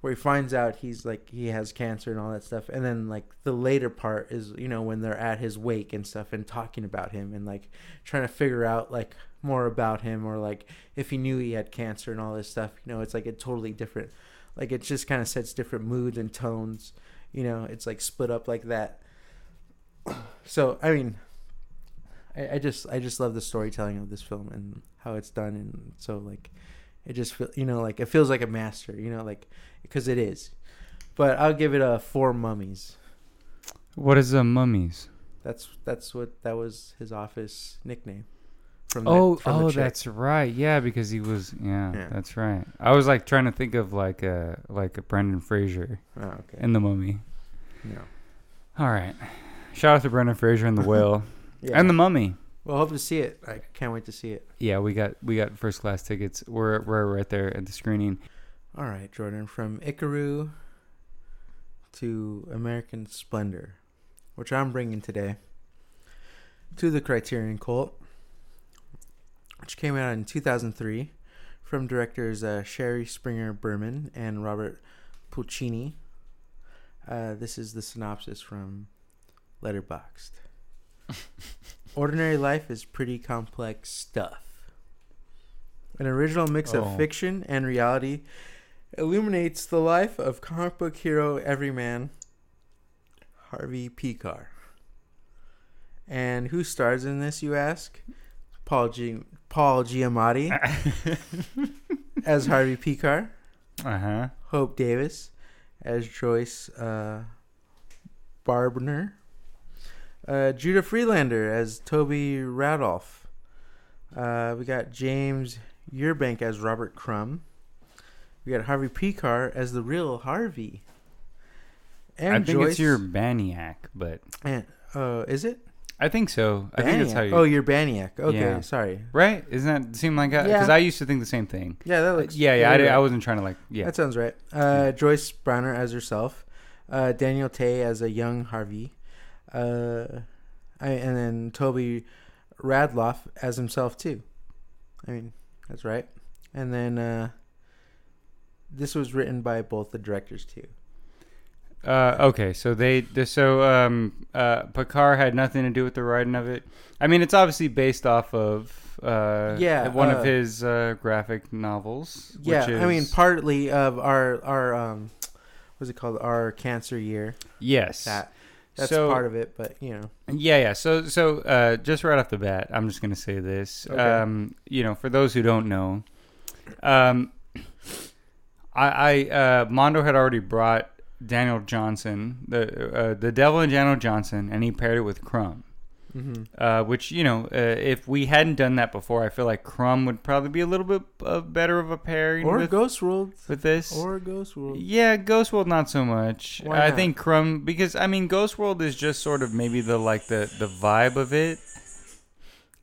where he finds out he's like he has cancer and all that stuff. And then like the later part is you know when they're at his wake and stuff and talking about him and like trying to figure out like more about him or like if he knew he had cancer and all this stuff you know it's like a totally different like it just kind of sets different moods and tones you know it's like split up like that. (clears throat) So i mean I, I just i just love the storytelling of this film and how it's done and so like it just feel you know like it feels like a master you know like because it is but i'll give it a four mummies What is a mummies? that's that's what that was his office nickname from the, Oh, from oh, that's right. Yeah, because he was. Yeah, Yeah. that's right. I was like trying to think of like a like a Brendan Fraser oh, okay in the Mummy. Yeah. All right, shout out to Brendan Fraser and the (laughs) Whale yeah. and the Mummy. well hope to see it i can't wait to see it Yeah, we got we got first class tickets. We're we're right there at the screening. all right jordan from ikiru to american splendor which i'm bringing today to the criterion cult which came out in 2003 from directors uh, shari springer berman and robert pulcini uh, this is the synopsis from letterboxd ordinary life is pretty complex stuff an original mix Oh. of fiction and reality illuminates the life of comic book hero everyman harvey Pekar. And who stars in this, you ask? Paul G. Paul Giamatti (laughs) as Harvey Pekar. Uh huh. Hope Davis as Joyce uh, Brabner. Uh, Judah Friedlander as Toby Radloff. Uh, we got James Urbaniak as Robert Crumb. We got Harvey Pekar as the real Harvey. And I think Joyce, it's your Baniac, but And, uh, is it? I think so. I think that's how you. Oh, you're Baniac. Okay, Yeah. sorry. right? Isn't that seem like because Yeah. I used to think the same thing. Yeah, that looks. yeah, yeah. I, you're I wasn't trying to like. Yeah. That sounds right. Uh, Joyce Brabner as herself, uh, Daniel Tay as a young Harvey, uh, I, and then Toby Radloff as himself too. I mean, that's right. And then uh, this was written by both the directors too. Uh, okay, so they so um uh Picard had nothing to do with the writing of it. I mean, it's obviously based off of uh Yeah, one uh, of his uh, graphic novels. Yeah, which I mean, partly of our our um, what's it called? Our cancer year. yes. That that's So- part of it, but you know, Yeah, yeah. So, so uh, just right off the bat, I'm just gonna say this. Okay. Um, you know, for those who don't know, um, I, I uh, Mondo had already brought Daniel Johnston, the uh, the Devil and Daniel Johnston, and he paired it with Crumb. Mm-hmm. Uh, which you know, uh, if we hadn't done that before, I feel like Crumb would probably be a little bit uh, better of a pairing or with, Ghost World, with this. or Ghost World. Yeah, Ghost World not so much. Why I think Crumb because I mean Ghost World is just sort of maybe the like the the vibe of it. (laughs)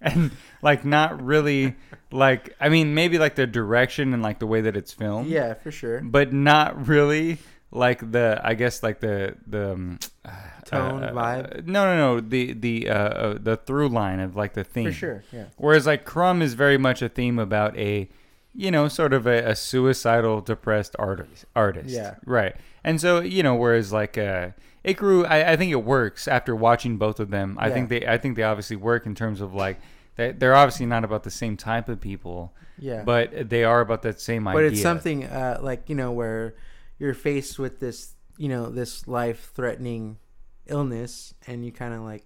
And like not really like I mean maybe like the direction and like the way that it's filmed. Yeah, for sure. But not really like the I guess like the the um, Tone, uh, vibe? No, no, no. The the uh, uh the through line of like the theme. For sure, yeah. Whereas like Crumb is very much a theme about a, you know, sort of a, a suicidal, depressed artist. Artist. Yeah. Right. And so you know, whereas like uh, Ikiru, I, I think it works after watching both of them. I Yeah. think they, I think they obviously work in terms of like, they, they're obviously not about the same type of people, Yeah. but they are about that same idea. but it's something uh, like you know where you're faced with this you know this life threatening illness and you kind of like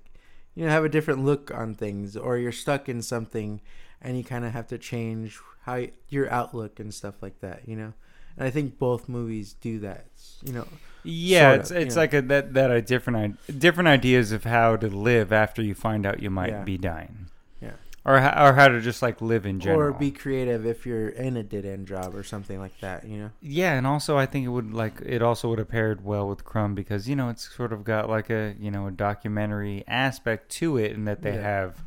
you know have a different look on things or you're stuck in something and you kind of have to change how y- your outlook and stuff like that you know and i think both movies do that you know Yeah, sort it's of, it's you know. like a that that a different different ideas of how to live after you find out you might Yeah. be dying. Or how, or how to just like live in general. or be creative if you're in a dead end job or something like that you know Yeah, and also I think it would like it also would have paired well with Crumb because you know it's sort of got like a you know a documentary aspect to it, and that they Yeah. have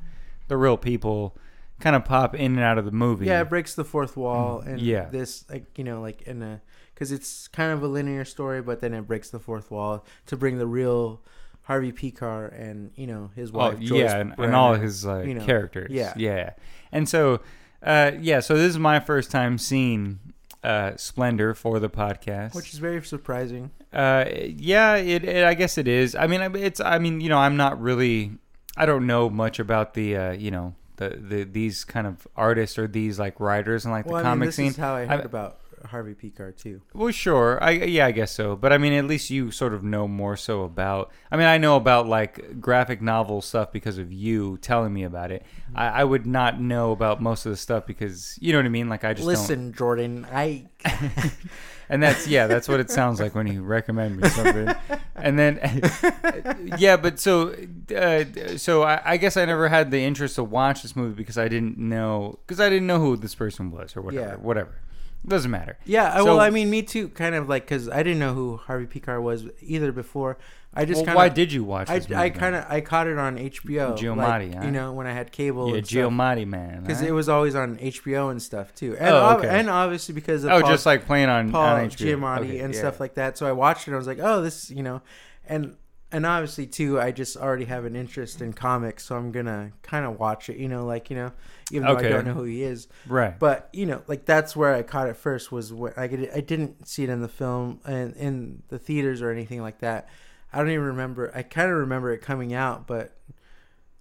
the real people kind of pop in and out of the movie. Yeah, it breaks the fourth wall, and Mm, yeah. this like you know like in a because it's kind of a linear story, but then it breaks the fourth wall to bring the real Harvey Pekar and you know his Well, wife. Joyce yeah, and, and all his uh, you know, characters. yeah. yeah, and so uh, yeah, so this is my first time seeing uh, Splendor for the podcast, which is very surprising. Uh, yeah, it, it. I guess it is. I mean, it's. I mean, you know, I'm not really. I don't know much about the. Uh, you know, the the these kind of artists or these like writers and like well, the I mean, comic this scene. is how I heard I- about Harvey Pekar too. Well, sure. I yeah, I guess so. But I mean, at least you sort of know more so about. I mean, I know about like graphic novel stuff because of you telling me about it. Mm-hmm. I, I would not know about most of the stuff because you know what I mean. Like I just don't. Listen, Jordan, I (laughs) And that's yeah, that's what it sounds like when you recommend me something. And then (laughs) yeah, but so uh, so I, I guess I never had the interest to watch this movie because I didn't know because I didn't know who this person was or whatever. Yeah. Whatever. Doesn't matter. yeah. So- well, I mean, me too. Kind of like because I didn't know who Harvey Pekar was either before. I just Well, kind why did you watch I. I kind of I caught it on HBO. Giamatti, like, huh? you know, when I had cable. yeah, stuff. Giamatti man. because huh? it was always on HBO and stuff too, and Oh, ob- okay. and obviously because of oh, Paul, just like playing on Paul on HBO. Giamatti Okay, and yeah. stuff like that. So I watched it. and I was like, oh, this, you know, and and obviously too, I just already have an interest in comics, so I'm gonna kind of watch it. You know, like you know, even though Okay. I don't know who he is, right. but you know, like that's where I caught it first. Was when I could, I didn't see it in the film and in the theaters or anything like that. I don't even remember. I kind of remember it coming out, but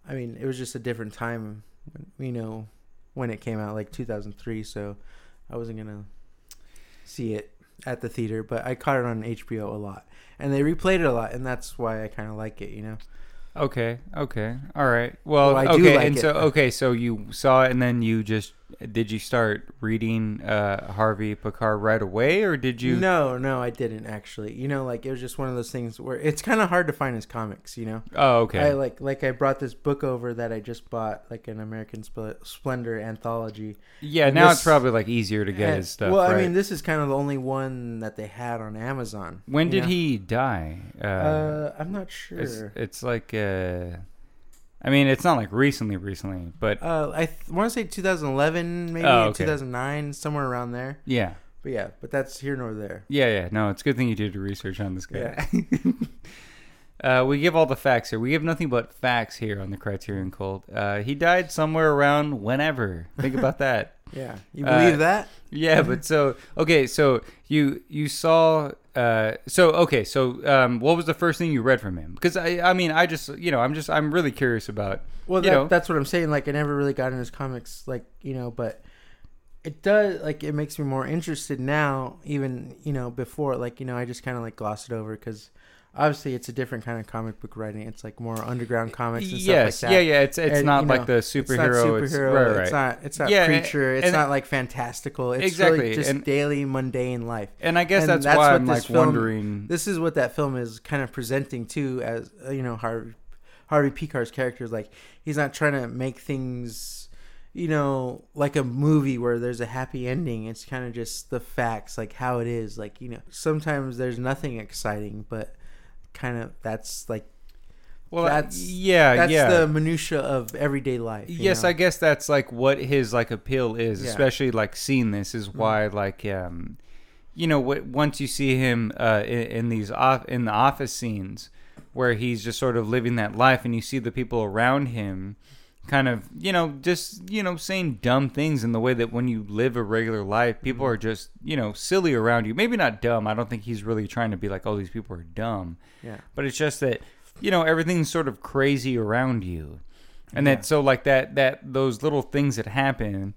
I mean, it was just a different time. You know, when it came out, like 2003. So I wasn't gonna see it at the theater, but I caught it on HBO a lot, and they replayed it a lot, and that's why I kind of like it. You know. Okay. Okay. All right. Well, Well, I do okay. like and it. so, okay, so you saw it, and then you just did you start reading uh, Harvey Picard right away, or did you? No, no, I didn't actually. You know, like it was just one of those things where it's kind of hard to find his comics. You know, Oh, okay. I like like I brought this book over that I just bought, like an American Spl- Splendor anthology. yeah. and Now this- it's probably like easier to get And- his stuff. Well, right? I mean, this is kind of the only one that they had on Amazon. when did know? he die? Uh, Uh, I'm not sure. it's it's like uh, I mean, it's not like recently, recently, but Uh, I th- want to say 2011, maybe Oh, okay. 2009, somewhere around there. yeah. But yeah, but that's here nor there. Yeah, yeah. No, it's a good thing you did your research on this guy. Yeah. (laughs) uh, we give all the facts here. We give nothing but facts here on the Criterion Cult. Uh, he died somewhere around whenever. Think about that. Yeah, you Uh, believe that? Yeah, but so okay, so you you saw uh so okay, so um what was the first thing you read from him? Because I I mean, I just, you know, I'm just I'm really curious about Well, you know. that's what I'm saying. Like, I never really got into his comics, like you know, but it does like it makes me more interested now. Even you know before, like you know, I just kind of like glossed it over because obviously it's a different kind of comic book writing. It's like more underground comics and yes, stuff like that. yeah, yeah, it's it's And, not you like know, the It's not superhero. It's, right, right. It's not. It's not Yeah, and- preacher. It's and- not like fantastical. It's Exactly, really just and- daily mundane life. and I guess and that's, that's why what I'm this like film- wondering. This is what that film is kind of presenting too, as uh, you know, Harvey Harvey Pekar's character is like he's not trying to make things, you know, like a movie where there's a happy ending. It's kind of just the facts, like how it is. Like you know, sometimes there's nothing exciting, but kind of that's like well, that's- yeah, that's yeah. the minutia of everyday life. you yes know? i guess that's like what his like appeal is Yeah. especially like seeing this is Mm-hmm. why like um you know what once you see him uh in, in these off in the office scenes where he's just sort of living that life and you see the people around him kind of you know just you know saying dumb things in the way that when you live a regular life people Mm-hmm. are just you know silly around you maybe not dumb i don't think he's really trying to be like oh these people are dumb Yeah. but it's just that you know everything's sort of crazy around you and Yeah. that so like that that those little things that happen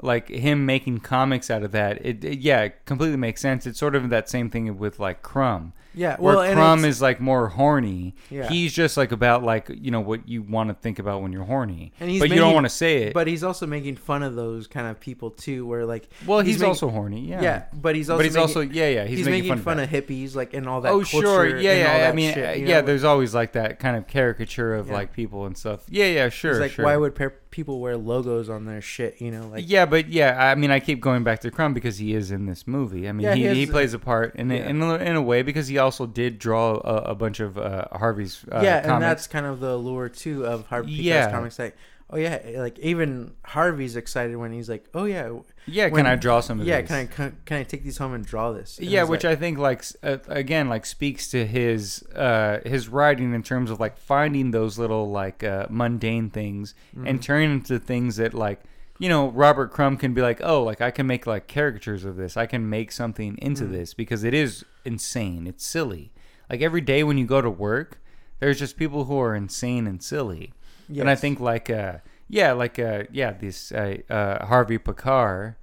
like him making comics out of that it, it- yeah it completely makes sense it's sort of that same thing with like crumb Yeah. where Well, and crumb is like more horny Yeah. he's just like about like you know what you want to think about when you're horny And he's but you don't want to say it But he's also making fun of those kind of people too, where like well he's, making- also horny yeah yeah, but he's also but he's making, also yeah yeah he's, he's, making, fun, of, that. hippies like and all that. oh sure yeah yeah i mean shit, uh, you yeah there's always like that kind of caricature of Yeah. like people and stuff yeah yeah sure He's like, sure. why would pe- people wear logos on their shit? You know, like yeah, but yeah, I mean, I keep going back to Crumb because he is in this movie. I mean, Yeah, he, he he, plays a part in, yeah. in, a, in a way because he also did draw a, a bunch of uh, Harvey's uh, yeah, comics. and that's kind of the allure too of Harvey Pekar's Yeah. comics. Like, oh yeah, like even Harvey's excited when he's like, oh yeah, yeah, when- can I draw some of yeah, this? can I can, can I take these home and draw this? And yeah, which like, I think like uh, again like speaks to his uh his writing in terms of like finding those little like uh, mundane things Mm-hmm. and turning into things that like you know Robert Crumb can be like oh like I can make like caricatures of this I can make something into Mm. this because it is insane it's silly like every day when you go to work there's just people who are insane and silly and I think like uh yeah like uh yeah this uh, uh Harvey Picard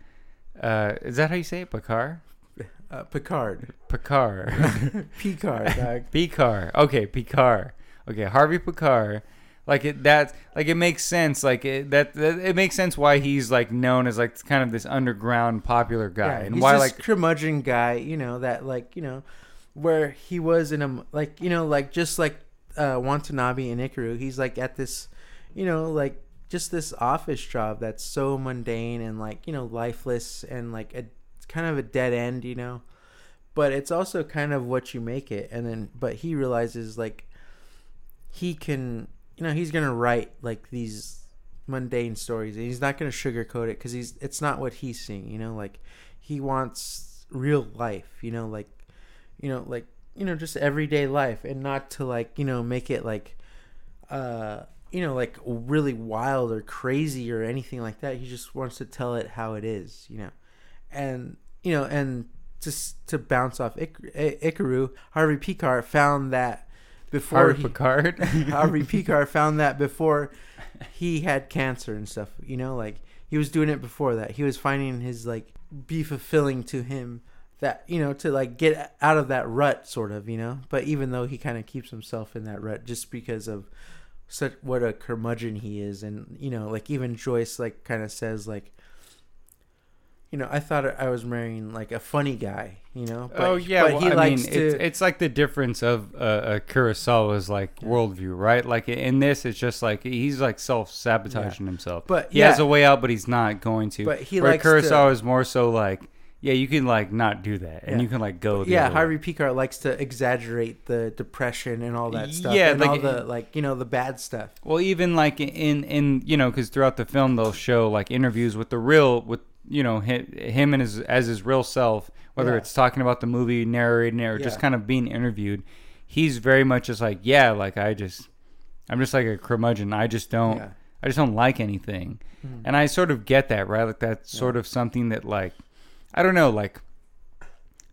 uh is that how you say it Picard (laughs) uh, Picard, (laughs) Picard. (laughs) Picard. Picard. Okay, Picard. Okay, Harvey Picard. Like it that like it makes sense. Like it, that, that it makes sense why he's like known as like kind of this underground popular guy Yeah, and he's why this like curmudgeon guy, you know, that like you know, where he was in a like you know like just like uh, Watanabe and Ikiru, he's like at this, you know, like just this office job that's so mundane and like you know lifeless and like a kind of a dead end, you know. But it's also kind of what you make it, and then but he realizes like he can, you know, he's gonna write like these mundane stories and he's not to sugarcoat it because he's it's not what he's seeing you know like he wants real life you know like you know like you know just everyday life and not to like you know make it like uh you know like really wild or crazy or anything like that. He just wants to tell it how it is you know. And you know and just to bounce off Ik- Ikiru Harvey Picard found that before Harvey he, Picard. (laughs) Harvey (laughs) Picard found that before he had cancer and stuff. You know, like he was doing it before that. He was finding his like be fulfilling to him that you know to like get out of that rut sort of you know but even though he kind of keeps himself in that rut just because of such what a curmudgeon he is and you know like even joyce like kind of says like you know i thought i was marrying like a funny guy you know oh yeah, but well, he I likes mean, to it's, it's like the difference of uh, uh, Kurosawa's like worldview, right? Like in this, it's just like he's like self sabotaging himself. But, he has a way out, but he's not going to. But he Where likes to- Kurosawa is more so like, yeah, you can like not do that, and Yeah. you can like go. The yeah harvey picard likes to exaggerate the depression and all that stuff Yeah, and like- all the like you know the bad stuff Well, even like in in you know, because throughout the film they'll show like interviews with the real with you know him, him and his as his real self, whether Yeah. it's talking about the movie, narrating it, or just kind of being interviewed. He's very much just like, yeah, like I just, I'm just like a curmudgeon. I just don't, Yeah. I just don't like anything, Mhm. and I sort of get that, right? Like that's sort of something that like, I don't know, like,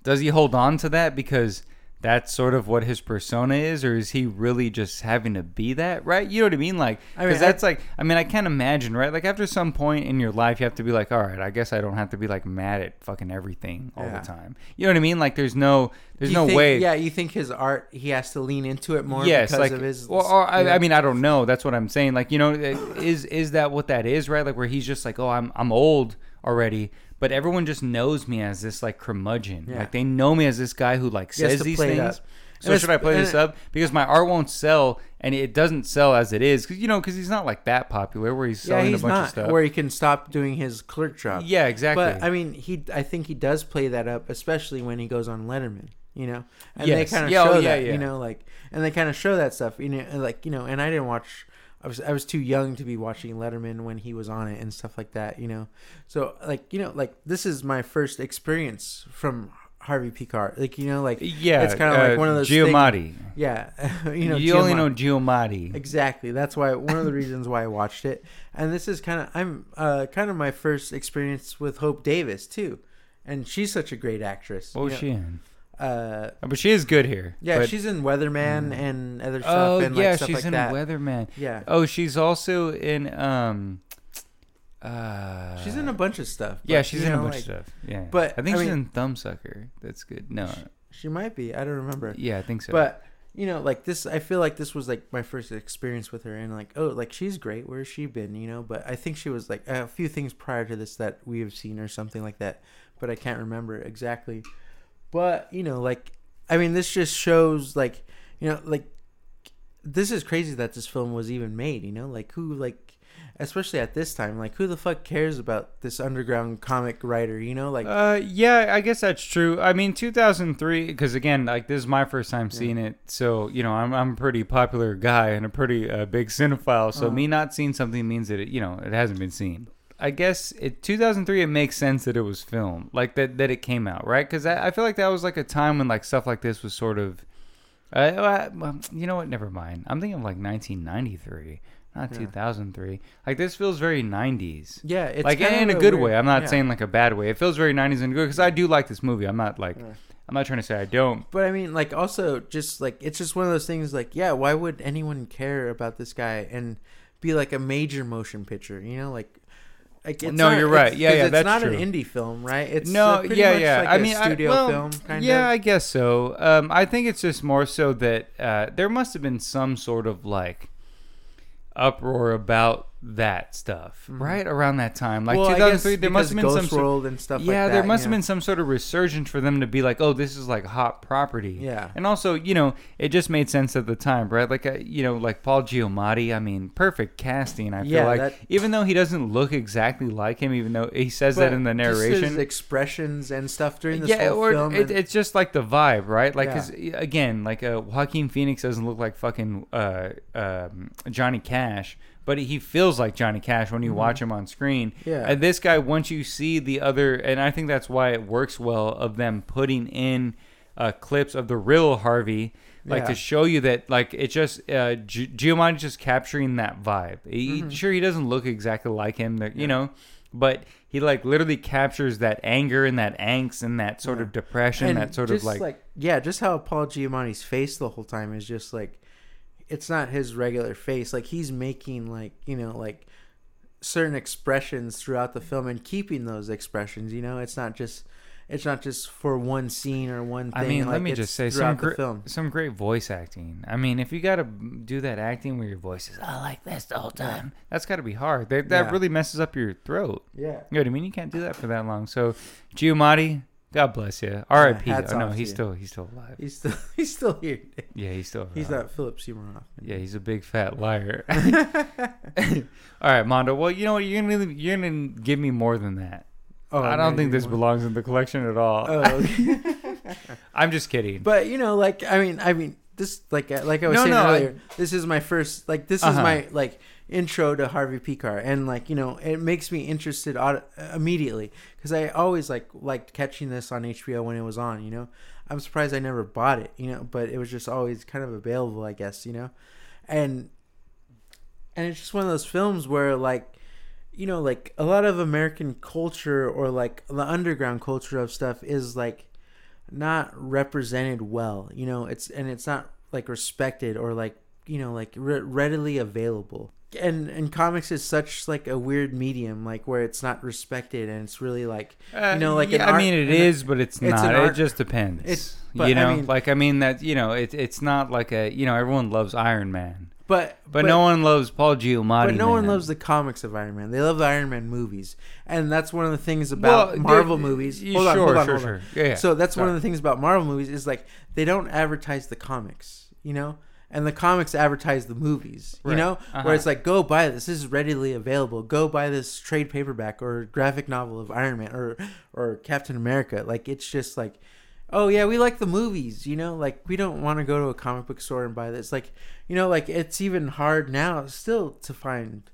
does he hold on to that because? That's sort of what his persona is, or is he really just having to be that, right? You know what I mean? Like, I mean, because that's like, I mean, I can't imagine, right? Like, after some point in your life, you have to be like, all right, I guess I don't have to be like mad at fucking everything all Yeah. the time. You know what I mean? Like, there's no, there's you no think- way. yeah you think his art he has to lean into it more yes, because like, of his well, or, I, yeah. I mean, I don't know. That's what I'm saying. Like, you know, eh, is is that what that is, right? Like, where he's just like, oh, I'm I'm old already. But everyone just knows me as this like curmudgeon. Yeah. Like they know me as this guy who like says these things. So should I play this up? Because my art won't sell, and it doesn't sell as it is. Because you know, because he's not like that popular. Where he's yeah selling he's a bunch not of stuff. where he can stop doing his clerk job yeah, exactly. But I mean, he I think he does play that up, especially when he goes on Letterman. You know, and Yes. they kind of Yeah, oh, show yeah, that. yeah. You know, like and they kind of show that stuff. You know, like you know, and I didn't watch. I was I was too young to be watching Letterman when he was on it and stuff like that. You know, so like you know, like this is my first experience from Harvey Picard. Like you know, like yeah, it's kinda like uh, one of those Giamatti. yeah, (laughs) you know, you only know Giamatti. Exactly. That's why one of the reasons why I watched it. And this is kind of I'm uh, kind of my first experience with Hope Davis too, and she's such a great actress. You she know. Uh, Oh, but she is good here. yeah, but- she's in Weatherman and other stuff. Oh and like yeah, stuff she's like in that. Weatherman. Yeah, Oh, she's also in um. Uh, she's in a bunch of stuff. Yeah, she's in a bunch like, of stuff. Yeah, but, I think I she's mean- in Thumbsucker. That's good. No, She might be. I don't remember. yeah, I think so. But you know, like this, I feel like this was like my first experience with her, and like, oh, like she's great. Where's she been? You know, but I think she was like a few things prior to this that we have seen or something like that, but I can't remember exactly. But you know, like, I mean, this just shows like, you know, like, this is crazy that this film was even made. You know, like who like. Especially at this time, like who the fuck cares about this underground comic writer? You know, like Uh, yeah, I guess that's true. I mean, 2003, because again, like this is my first time seeing it, so you know, I'm I'm a pretty popular guy and a pretty uh, big cinephile. So Uh-huh. me not seeing something means that it, you know, it hasn't been seen. I guess it 2003. It makes sense that it was filmed, like that that it came out, right? Because I, I feel like that was like a time when like stuff like this was sort of. Uh, you know what? Never mind. I'm thinking of like 1993, not Yeah. 2003. Like this feels very 90s yeah, it's like in a good weird- way. I'm not yeah. saying like a bad way. It feels very 90s and good because I do like this movie. I'm not like Yeah. I'm not trying to say I don't. But I mean, like, also, just like, it's just one of those things. Like, yeah, why would anyone care about this guy and be like a major motion picture? You know, like, like No, not- you're right. Yeah, yeah, it's that's not true. an indie film, right? It's no, uh, pretty yeah, much yeah. Like I a mean, studio I, well, film, kind yeah, of. Yeah, I guess so. Um, I think it's just more so that uh, there must have been some sort of like uproar about that stuff, Mhm. right around that time, like Well, I 2003. guess There must have been Ghost some. sort- World and stuff. yeah, like that, there must you have been some sort of resurgence for them to be like, oh, this is like hot property. Yeah. And also, you know, it just made sense at the time, right? Like, uh, you know, like Paul Giamatti. I mean, perfect casting. I feel Yeah, like, that- even though he doesn't look exactly like him, even though he says that in the narration. expressions and stuff during this yeah, or film. it, and- it's just like the vibe, right? Like, Yeah. again, like uh, Joaquin Phoenix doesn't look like fucking uh, um, Johnny Cash, but he feels like Johnny Cash when you watch him on screen. Mm-hmm. Yeah. And this guy, once you see the other, and I think that's why it works well of them putting in uh, clips of the real Harvey. Like Yeah. to show you that, like it just uh, Giamatti's just capturing that vibe. He, Mm-hmm. Sure, he doesn't look exactly like him, that you know, but he like literally captures that anger and that angst and that sort of depression, and that sort of like, yeah, just how Paul Giamatti's face the whole time is just like it's not his regular face. Like he's making like you know like certain expressions throughout the film and keeping those expressions. You know, it's not just it's not just for one scene or one thing. I mean, let like, me it's just say some gr- film. some great voice acting. I mean, if you got to do that acting where your voice is oh, like this the whole time, that's got to be hard. That, that Yeah. really messes up your throat. Yeah. You know what I mean? You can't do that for that long. So, Giamatti, (laughs) God bless you. R.I.P. hats oh, no, he's still he's still alive. He's still (laughs) he's still here. Yeah, he's still. He's alive. not Philip Seymour Hoffman. Yeah, he's a big fat liar. (laughs) (laughs) All right, Mondo. Well, you know what? You're gonna you're gonna give me more than that. Oh, I don't think this more- belongs in the collection at all. Oh, okay. I'm just kidding. but you know, like I mean, I mean, this like uh, like I was No, saying no, I- earlier. this is my first like this is Uh-huh. my like intro to Harvey Pekar, and like you know, it makes me interested auto- immediately because I always like liked catching this on HBO when it was on. You know, I'm surprised I never bought it. You know, but it was just always kind of available, I guess. You know, and and it's just one of those films where like you know like a lot of american culture or like the underground culture of stuff is like not represented well you know it's and it's not like respected or like you know like re- readily available and and comics is such like a weird medium like where it's not respected and it's really like Uh, you know, like yeah, an I mean, it is but it's, it's not. It just depends. It's- but, you I know, mean- like I mean that you know, it, it's not like a you know everyone loves Iron Man, but but, no one loves Paul Giamatti. but no one loves the comics of Iron Man. They love the Iron Man movies, and that's one of the things about Well, Marvel movies. Hold on, sure, hold on, sure, hold on. sure. Yeah, yeah. So that's one of the things about Marvel movies is like they don't advertise the comics, you know, and the comics advertise the movies, you Right. know, Uh-huh. where it's like go buy this. This is readily available. Go buy this trade paperback or graphic novel of Iron Man or or Captain America. Like it's just like. Oh yeah, we like the movies, you know. Like we don't want to go to a comic book store and buy this. Like, you know, like it's even hard now still to find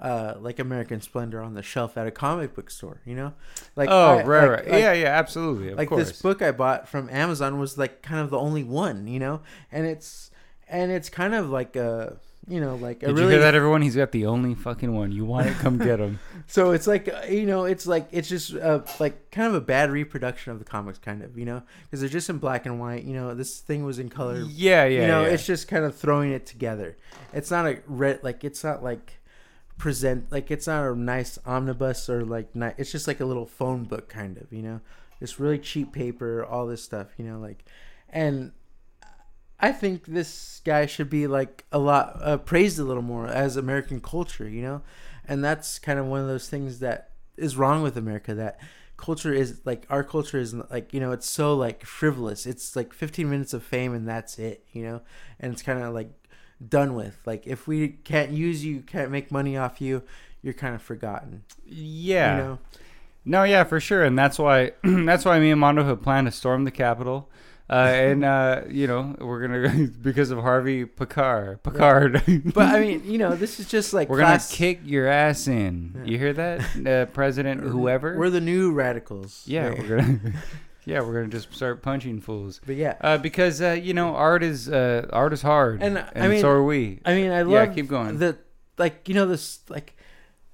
uh like American Splendor on the shelf at a comic book store, you know? Like oh, I- right, like- right. like- yeah, yeah, absolutely. Of like course. this book I bought from Amazon was like kind of the only one, you know, and it's and it's kind of like a you know like a Did really you hear that, everyone? He's got the only fucking one. You want to Come get him. (laughs) so it's like uh, you know it's like it's just uh, like kind of a bad reproduction of the comics, kind of you know because they're just in black and white. You know this thing was in color. Yeah, yeah. you know yeah. it's just kind of throwing it together. It's not a red like it's not like present like it's not a nice omnibus or like it's just like a little phone book kind of you know this really cheap paper all this stuff you know like and i think this guy should be like a lot uh, praised a little more as american culture you know? And that's kind of one of those things that is wrong with america that culture is like our culture is like you know it's so like frivolous. It's like 15 minutes of fame and that's it you know? And it's kind of like done with. Like if we can't use you can't make money off you you're kind of forgotten. Yeah. you know? No, yeah, for sure, and that's why (clears throat) that's why me and Mondo have planned to storm the Capitol, and uh, you know we're gonna (laughs) because of Harvey Picard. Picard. but i (laughs) mean you know this is just like we're class- gonna kick your ass in. Yeah. You hear that, uh, President? Whoever. we're the new radicals yeah, Right. we're gonna. (laughs) yeah, we're gonna just start punching fools. but yeah Uh, because uh, you know art is uh, art is hard, And, and, I mean- so are we. I mean, I love Yeah, keep going. the like you know this like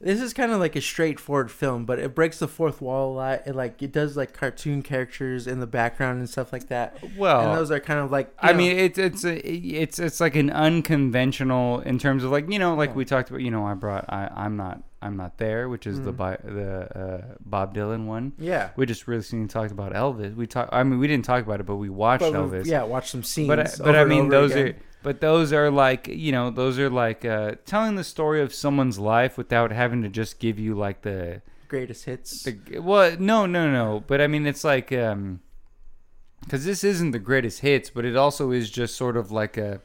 this is kind of like a straightforward film, but it breaks the fourth wall a lot. It like it does like cartoon characters in the background and stuff like that. well, and those are kind of like I know, mean, it's it's a, it's it's like an unconventional in terms of like you know like Yeah. we talked about. You know, I brought I I'm not I'm not there, which is the Mhm. Bi- the uh, Bob Dylan one. yeah. We just recently talked about Elvis. We talked. I mean, we didn't talk about it, but we watched But Elvis. yeah, watch some scenes. But I, but I mean, those again. are but those are like you know those are like uh, telling the story of someone's life without having to just give you like the greatest hits. the well no no no but I mean it's like um because this isn't the greatest hits but it also is just sort of like a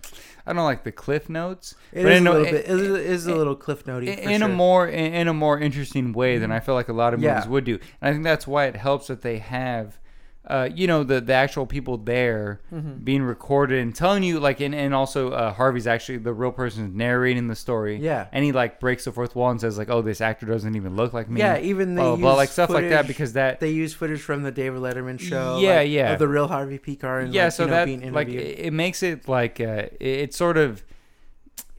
I don't know like the cliff notes It but is a little it- bit. It is, a it- little cliff notey. in, in a. Mm-hmm. more in, in a more interesting way than I feel like a lot of movies Yeah. would do. And I think that's why it helps that they have, uh, you know, the the actual people there Mhm. being recorded and telling you like, and and also uh, Harvey's actually the real person narrating the story. Yeah. and he like breaks the fourth wall and says like, oh, this actor doesn't even look like me. Yeah, even they blah, blah, like stuff like that because that. they use footage from the David Letterman show. Yeah, like, yeah. of the real Harvey Pekar. And yeah, like, so you know, that being like it, it makes it like uh, it, it sort of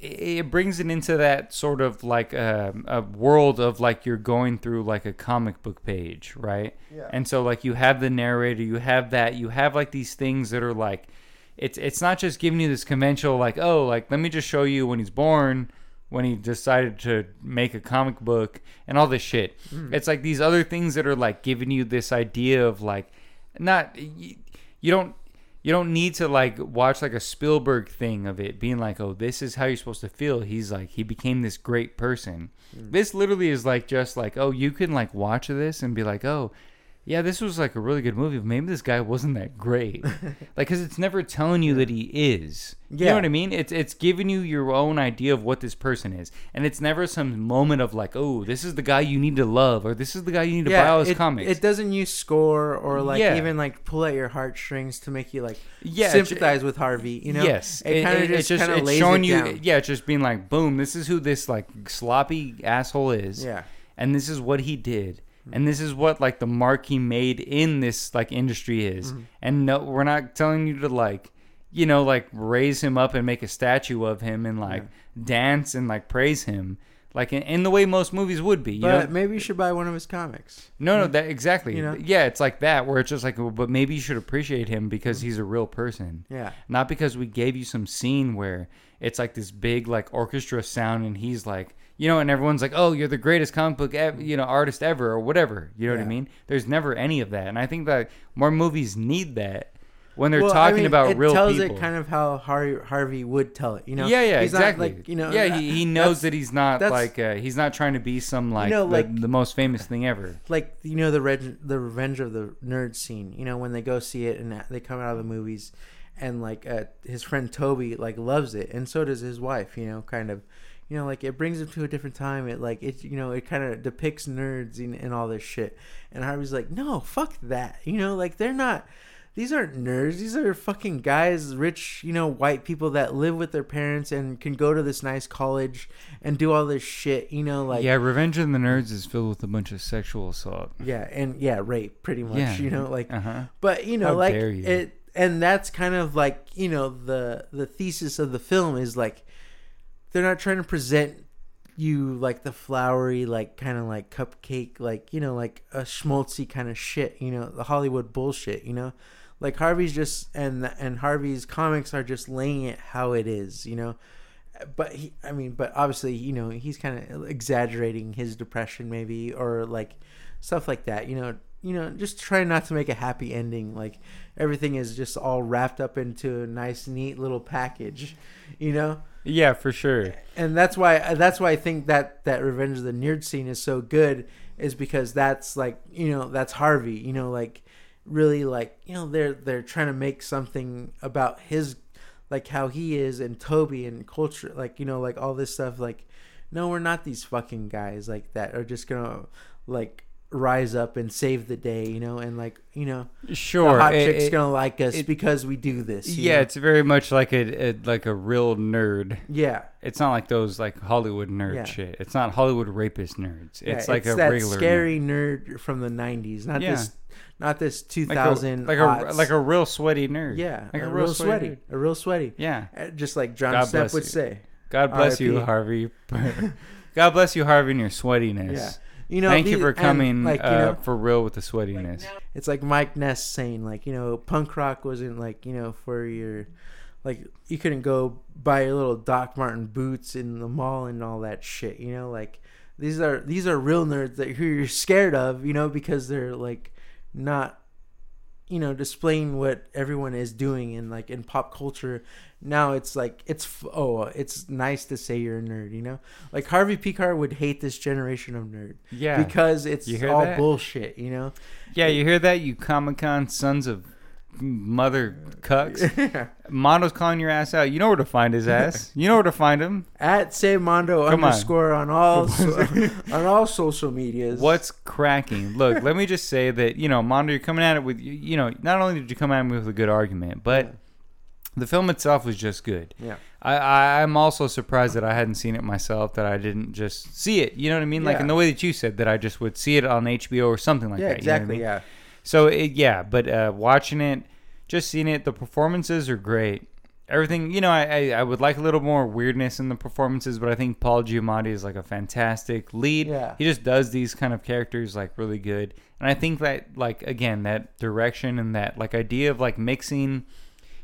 it brings it into that sort of like um, a world of like you're going through like a comic book page, right? Yeah. And so like you have the narrator, you have that, you have like these things that are like it's it's not just giving you this conventional like oh like let me just show you when he's born when he decided to make a comic book and all this shit. It's like these other things that are like giving you this idea of like not you, you don't you don't need to like watch like a Spielberg thing of it being like, oh, this is how you're supposed to feel. He's like, he became this great person. Hmm. This literally is like just like, oh, you can like watch this and be like, oh, yeah, this was like a really good movie. But maybe this guy wasn't that great. (laughs) like, because it's never telling you that he is. You know what I mean? It's it's giving you your own idea of what this person is, and it's never some moment of like, oh, this is the guy you need to love, or this is the guy you need to buy all his it, comics. it doesn't use score or like Yeah. even like pull at your heartstrings to make you like Yeah, sympathize with Harvey. You know, yes, it kind of just, of it's showing it you. down. Yeah, it's just being like, boom, this is who this like sloppy asshole is. Yeah, and this is what he did and this is what like the mark he made in this like industry is. Mm-hmm. and no we're not telling you to like you know like raise him up and make a statue of him and like dance and like praise him like in, in the way most movies would be you but know maybe you should buy one of his comics. no no that exactly. You know? yeah it's like that where it's just like but maybe you should appreciate him because he's a real person. Yeah, not because we gave you some scene where it's like this big like orchestra sound and he's like you know and everyone's like oh you're the greatest comic book ev- you know artist ever or whatever you know what i mean? There's never any of that and i think that more movies need that when they're Well, I talking mean, about real tells people. it kind of how Harvey, Harvey would tell it. You know, yeah yeah He's not, exactly. like, you know, yeah he, he knows that he's not like uh, he's not trying to be some like, know, the, the most famous thing ever. like you know the reg- the revenge of the nerd scene you know when they go see it and they come out of the movies and like uh, his friend toby like loves it and so does his wife you know kind of you know like it brings him to a different time it like it you know it kind of depicts nerds and, and all this shit and harvey's like no fuck that you know like they're not these aren't nerds these are fucking guys rich you know white people that live with their parents and can go to this nice college and do all this shit you know like yeah revenge of the nerds is filled with a bunch of sexual assault yeah, and yeah, rape pretty much. Yeah. You know, like uh-huh but you know, How like you. it and that's kind of like, you know, the the thesis of the film is like they're not trying to present you like the flowery, like kind of like cupcake, like, you know, like a schmaltzy kind of shit, you know, the Hollywood bullshit, you know? Like Harvey's just and and Harvey's comics are just laying it how it is, you know? But he i mean but obviously you know he's kind of exaggerating his depression maybe or like stuff like that you know? You know just trying not to make a happy ending like everything is just all wrapped up into a nice neat little package you know yeah for sure. And that's why that's why i think that that revenge of the nerd scene is so good is because that's like you know that's harvey you know like really like you know they're they're trying to make something about his like how he is and toby and culture like you know like all this stuff like no we're not these fucking guys like that are just gonna like rise up and save the day you know and like you know sure the hot it- chick's it- gonna like us it- because we do this yeah know? it's very much like a, a like a real nerd yeah It's not like those like Hollywood nerd Yeah. shit. It's not Hollywood rapist nerds. Yeah, It's like a that regular scary nerd. from the '90s, not Yeah. this, not this 2000 like a like a like a real sweaty nerd. yeah, like a, real sweaty, nerd. a real sweaty. Yeah. Uh, Just like John God Stepp would you. say. God bless you, R.I.P.. Harvey. (laughs) (laughs) God bless you, Harvey, and your sweatiness. Yeah, you know. Thank you for coming like you uh, know, for real with the sweatiness. it's like Mike Ness saying like you know, punk rock wasn't like you know for your, like you couldn't go buy your little Doc Martin boots in the mall and all that shit. You know, like these are these are real nerds that who you're scared of. You know, because they're like not you know displaying what everyone is doing in like in pop culture now it's like it's oh it's nice to say you're a nerd you know like harvey picard would hate this generation of nerd yeah. because it's all that? bullshit you know yeah, you hear that, you Comic Con sons of mother cucks? (laughs) Mondo's calling your ass out. You know where to find his ass. (laughs) You know where to find him. at say mondo Come on. underscore on all (laughs) so, on all social medias What's cracking? Look, let me just say that you know, Mondo, you're coming at it with you- you know, not only did you come at me with a good argument, but the film itself was just good. yeah I, I I'm also surprised that I hadn't seen it myself. That I didn't just see it. You know what I mean? Like Yeah. in the way that you said that I just would see it on HBO or something like yeah that. you know what I exactly mean? yeah So it, yeah, but uh, watching it, just seeing it, the performances are great. Everything, you know, I, I I would like a little more weirdness in the performances, but I think Paul Giamatti is like a fantastic lead. Yeah. He just does these kind of characters like really good, and I think that like again that direction and that like idea of like mixing,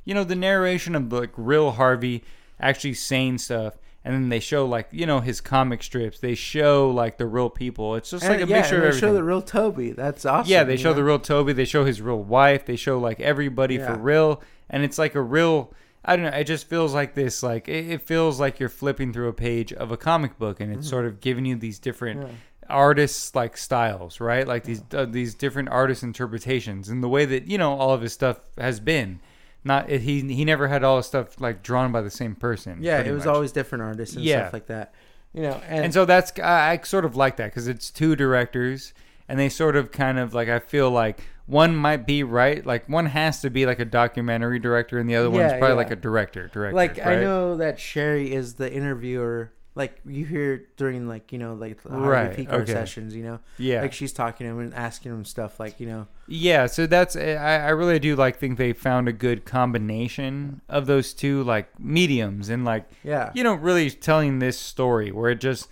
you know, the narration of like real Harvey actually saying stuff and then they show like you know his comic strips. They show like the real people. It's just And, like a yeah, mixture of they show the real Toby. That's awesome. yeah, they show know? the real Toby. They show his real wife. They show like everybody for real, and it's like a real. I don't know. It just feels like this. Like it, it feels like you're flipping through a page of a comic book, and it's sort of giving you these different. Yeah. artists like styles, right? Like these uh, these different artist interpretations, and the way that you know all of his stuff has been. Not it, he he never had all his stuff like drawn by the same person. Yeah, it was much. always different artists and Yeah. stuff like that. You know, and, and so that's I, I sort of like that because it's two directors and they sort of kind of like I feel like one might be right like one has to be like a documentary director and the other one's Yeah, probably yeah. like a director director like I know that Shari is the interviewer. Like you hear during like you know like Right, Pekar okay. sessions. You know, yeah like she's talking to him and asking him stuff like you know. yeah so that's eh, I, I really do like think they found a good combination of those two like mediums and like Yeah, you know really telling this story where it just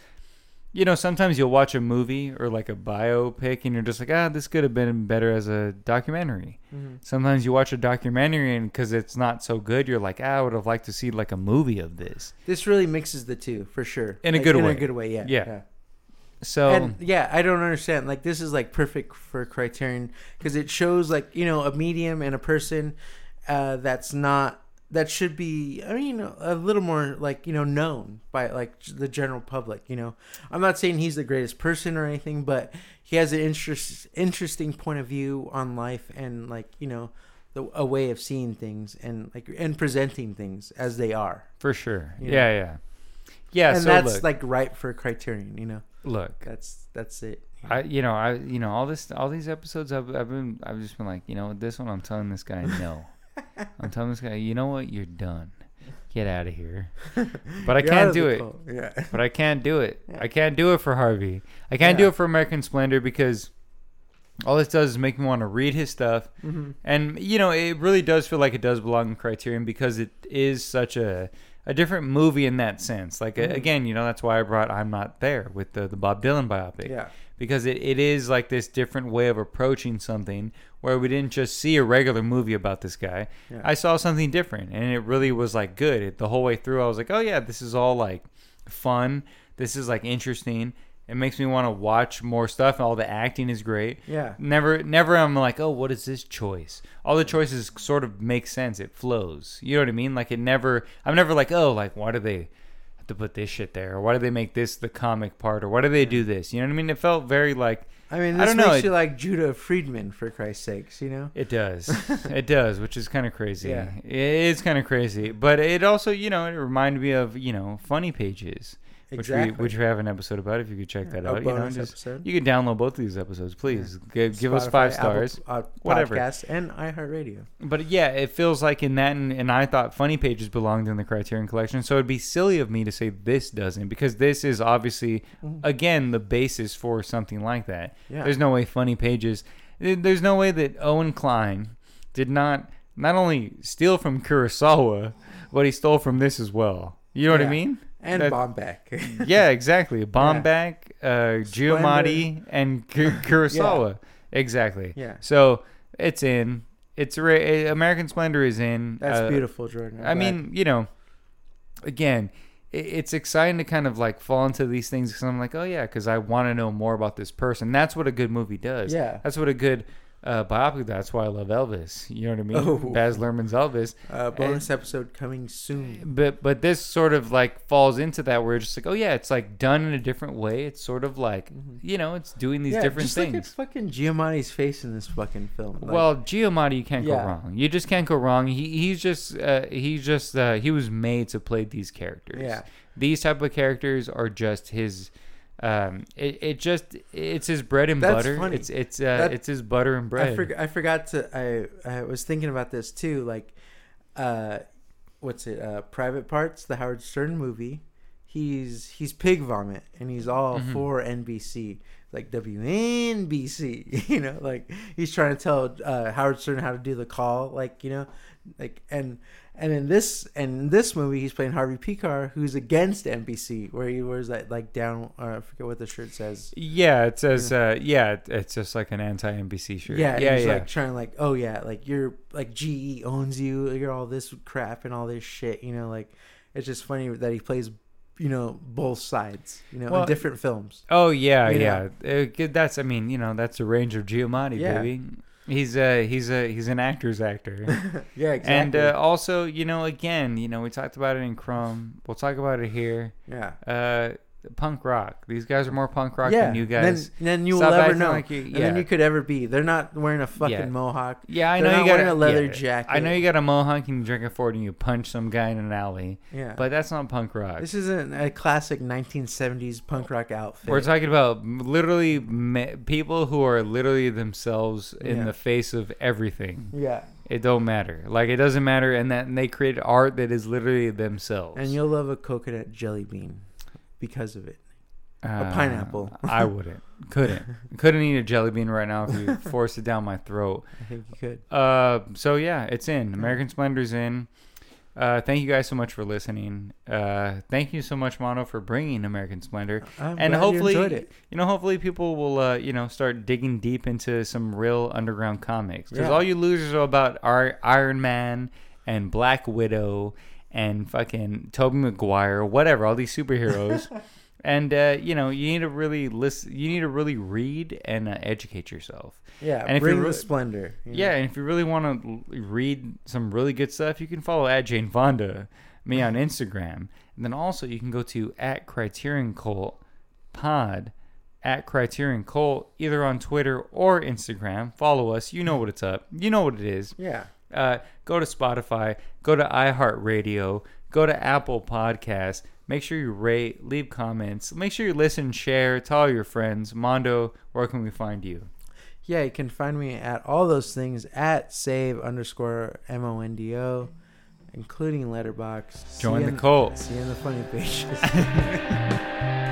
you know sometimes you'll watch a movie or like a biopic and you're just like ah this could have been better as a documentary Mhm. sometimes you watch a documentary and because it's not so good you're like ah, i would have liked to see like a movie of this this really mixes the two for sure. In a Like, good in way. In a good way, yeah, Yeah. so And yeah, I don't understand. Like this is like perfect for Criterion because it shows like you know a medium and a person uh, that's not that should be. I mean, a little more like you know known by like the general public. You know, I'm not saying he's the greatest person or anything, but he has an interest interesting point of view on life and like you know the a way of seeing things and like and presenting things as they are. for sure Yeah. yeah yeah yeah and so that's look, like right for Criterion. You know, look that's that's it. I you know I you know all this all these episodes I've, I've been I've just been like you know this one I'm telling this guy no (laughs) I'm telling this guy you know what you're done get out of here (laughs) but I You're out can't of do the it cult. Yeah. but I can't do it. I can't do it for Harvey I can't do Yeah. it for American Splendor because all this does is make me want to read his stuff Mhm. and you know it really does feel like it does belong in criterion because it is such a a different movie in that sense like Mhm. again you know that's why i brought i'm not there with the, the bob dylan biopic Yeah. Because it, it is like this different way of approaching something where we didn't just see a regular movie about this guy Yeah. i saw something different and it really was like good it, the whole way through i was like oh yeah this is all like fun this is like interesting it makes me want to watch more stuff all the acting is great Yeah. Never, never. I'm like, oh, what is this choice? All the choices sort of make sense. It flows. You know what I mean? Like it never. I'm never like, oh, like why do they to put this shit there, or why do they make this the comic part, or why do they do this? You know what I mean? It felt very like I mean, I this don't know, makes it- you like Judah Friedlander for Christ's sakes, you know? it does. (laughs) it does, which is kind of crazy. Yeah. It is kind of crazy, but it also, you know, it reminded me of you know funny pages. Which Exactly. we which we have an episode about if you could check that A out. You know, just, episode. you can download both of these episodes, please. Give, give us five Apple, stars. uh, whatever. Podcast and iHeartRadio. But yeah, it feels like in that, and, and I thought Funny Pages belonged in the Criterion Collection, so it'd be silly of me to say this doesn't, because this is obviously, again, the basis for something like that. Yeah. There's no way Funny Pages, there's no way that Owen Kline did not not only steal from Kurosawa, but he stole from this as well. You know what I mean? And That- Baumbach. (laughs) yeah, exactly. Baumbach, uh, Giamatti, and Ku- (laughs) Kurosawa. Exactly. Yeah. So it's in. It's ra- eh, American Splendor is in. That's uh, beautiful, Jordan. I glad. mean, you know, again, i- it's exciting to kind of like fall into these things because I'm like, oh yeah, because I want to know more about this person. That's what a good movie does. Yeah. That's what a good uh, biopic. That's why I love Elvis. You know what I mean? Oh. Baz Luhrmann's Elvis. uh, bonus episode coming soon. But but this sort of like falls into that where it's just like, oh yeah, it's like done in a different way. It's sort of like you know, it's doing these Mm-hmm. yeah, different just look at things. fucking Giamatti's face in this fucking film. Like, well, Giamatti, you can't Yeah. go wrong. You just can't go wrong. He he's just uh, he's just uh, he was made to play these characters. Yeah. These type of characters are just his. Um, it, it just it's his bread and That's butter. funny. It's it's uh, That- it's his butter and bread. I, forg- I forgot to. I I was thinking about this too. Like, uh, what's it? Uh, Private Parts, the Howard Stern movie. He's he's pig vomit, and he's all Mhm. for NBC, like WNBC. (laughs) You know, like he's trying to tell uh, Howard Stern how to do the call. Like you know, like and and in this and in this movie, he's playing Harvey Pekar, who's against NBC, where he wears that like down. Uh, I forget what the shirt says. yeah, it says uh, yeah, it- it's just like an anti NBC shirt. Yeah, yeah, he's yeah. like trying like, oh yeah, like you're like GE owns you, you're all this crap and all this shit, you know, like it's just funny that he plays you know, both sides, you know, Well, in different films. Oh yeah, yeah. Uh, good- that's I mean, you know, that's the range of Giamatti, Yeah. baby. He's a he's a he's an actor's actor. (laughs) yeah, exactly. And uh, also, you know, again, you know, we talked about it in Crumb. We'll talk about it here. yeah. Uh, punk rock. These guys are more punk rock yeah. than you guys. Then, then you will never know. like you- And then you could ever be. They're not wearing a fucking Yeah. mohawk. yeah, I they're know not you got wearing a leather yeah. jacket. I know you got a mohawk and you drink a Ford and you punch some guy in an alley, Yeah. but that's not punk rock. this isn't a classic 1970s punk rock outfit. We're talking about literally me- people who are literally themselves in Yeah. the face of everything. yeah. It don't matter. Like it doesn't matter, and that and they create art that is literally themselves. And you'll love a coconut jelly bean because of it. Uh, pineapple. (laughs) I wouldn't. Couldn't. Couldn't eat a jelly bean right now if you (laughs) forced it down my throat. I think you could. Uh, so yeah, it's in. American Splendor's in. Uh, thank you guys so much for listening. Uh, thank you so much, Mondo, for bringing American Splendor. I'm and glad hopefully, you enjoyed it. you know, hopefully people will, uh, you know, start digging deep into some real underground comics. Because Yeah. all you losers are about Iron Man and Black Widow and fucking Tobey Maguire, whatever, all these superheroes. (laughs) and uh, you know, you need to really listen. You need to really read and uh, educate yourself. Yeah, And if bring you're the splendor. you know. Yeah, and if you really want to read some really good stuff, you can follow at Jane Fonda, me on (laughs) Instagram, and then also you can go to at Criterion Cult Pod, at Criterion Cult, either on Twitter or Instagram. Follow us. You know what it's up. You know what it is. Yeah. Uh, go to Spotify, go to iHeartRadio, go to Apple Podcasts. Make sure you rate, leave comments. Make sure you listen, share, tell all your friends. Mondo, where can we find you? Yeah, you can find me at all those things at save underscore M O N D O, including Letterboxd. Join the cult. See you in the funny pages. (laughs)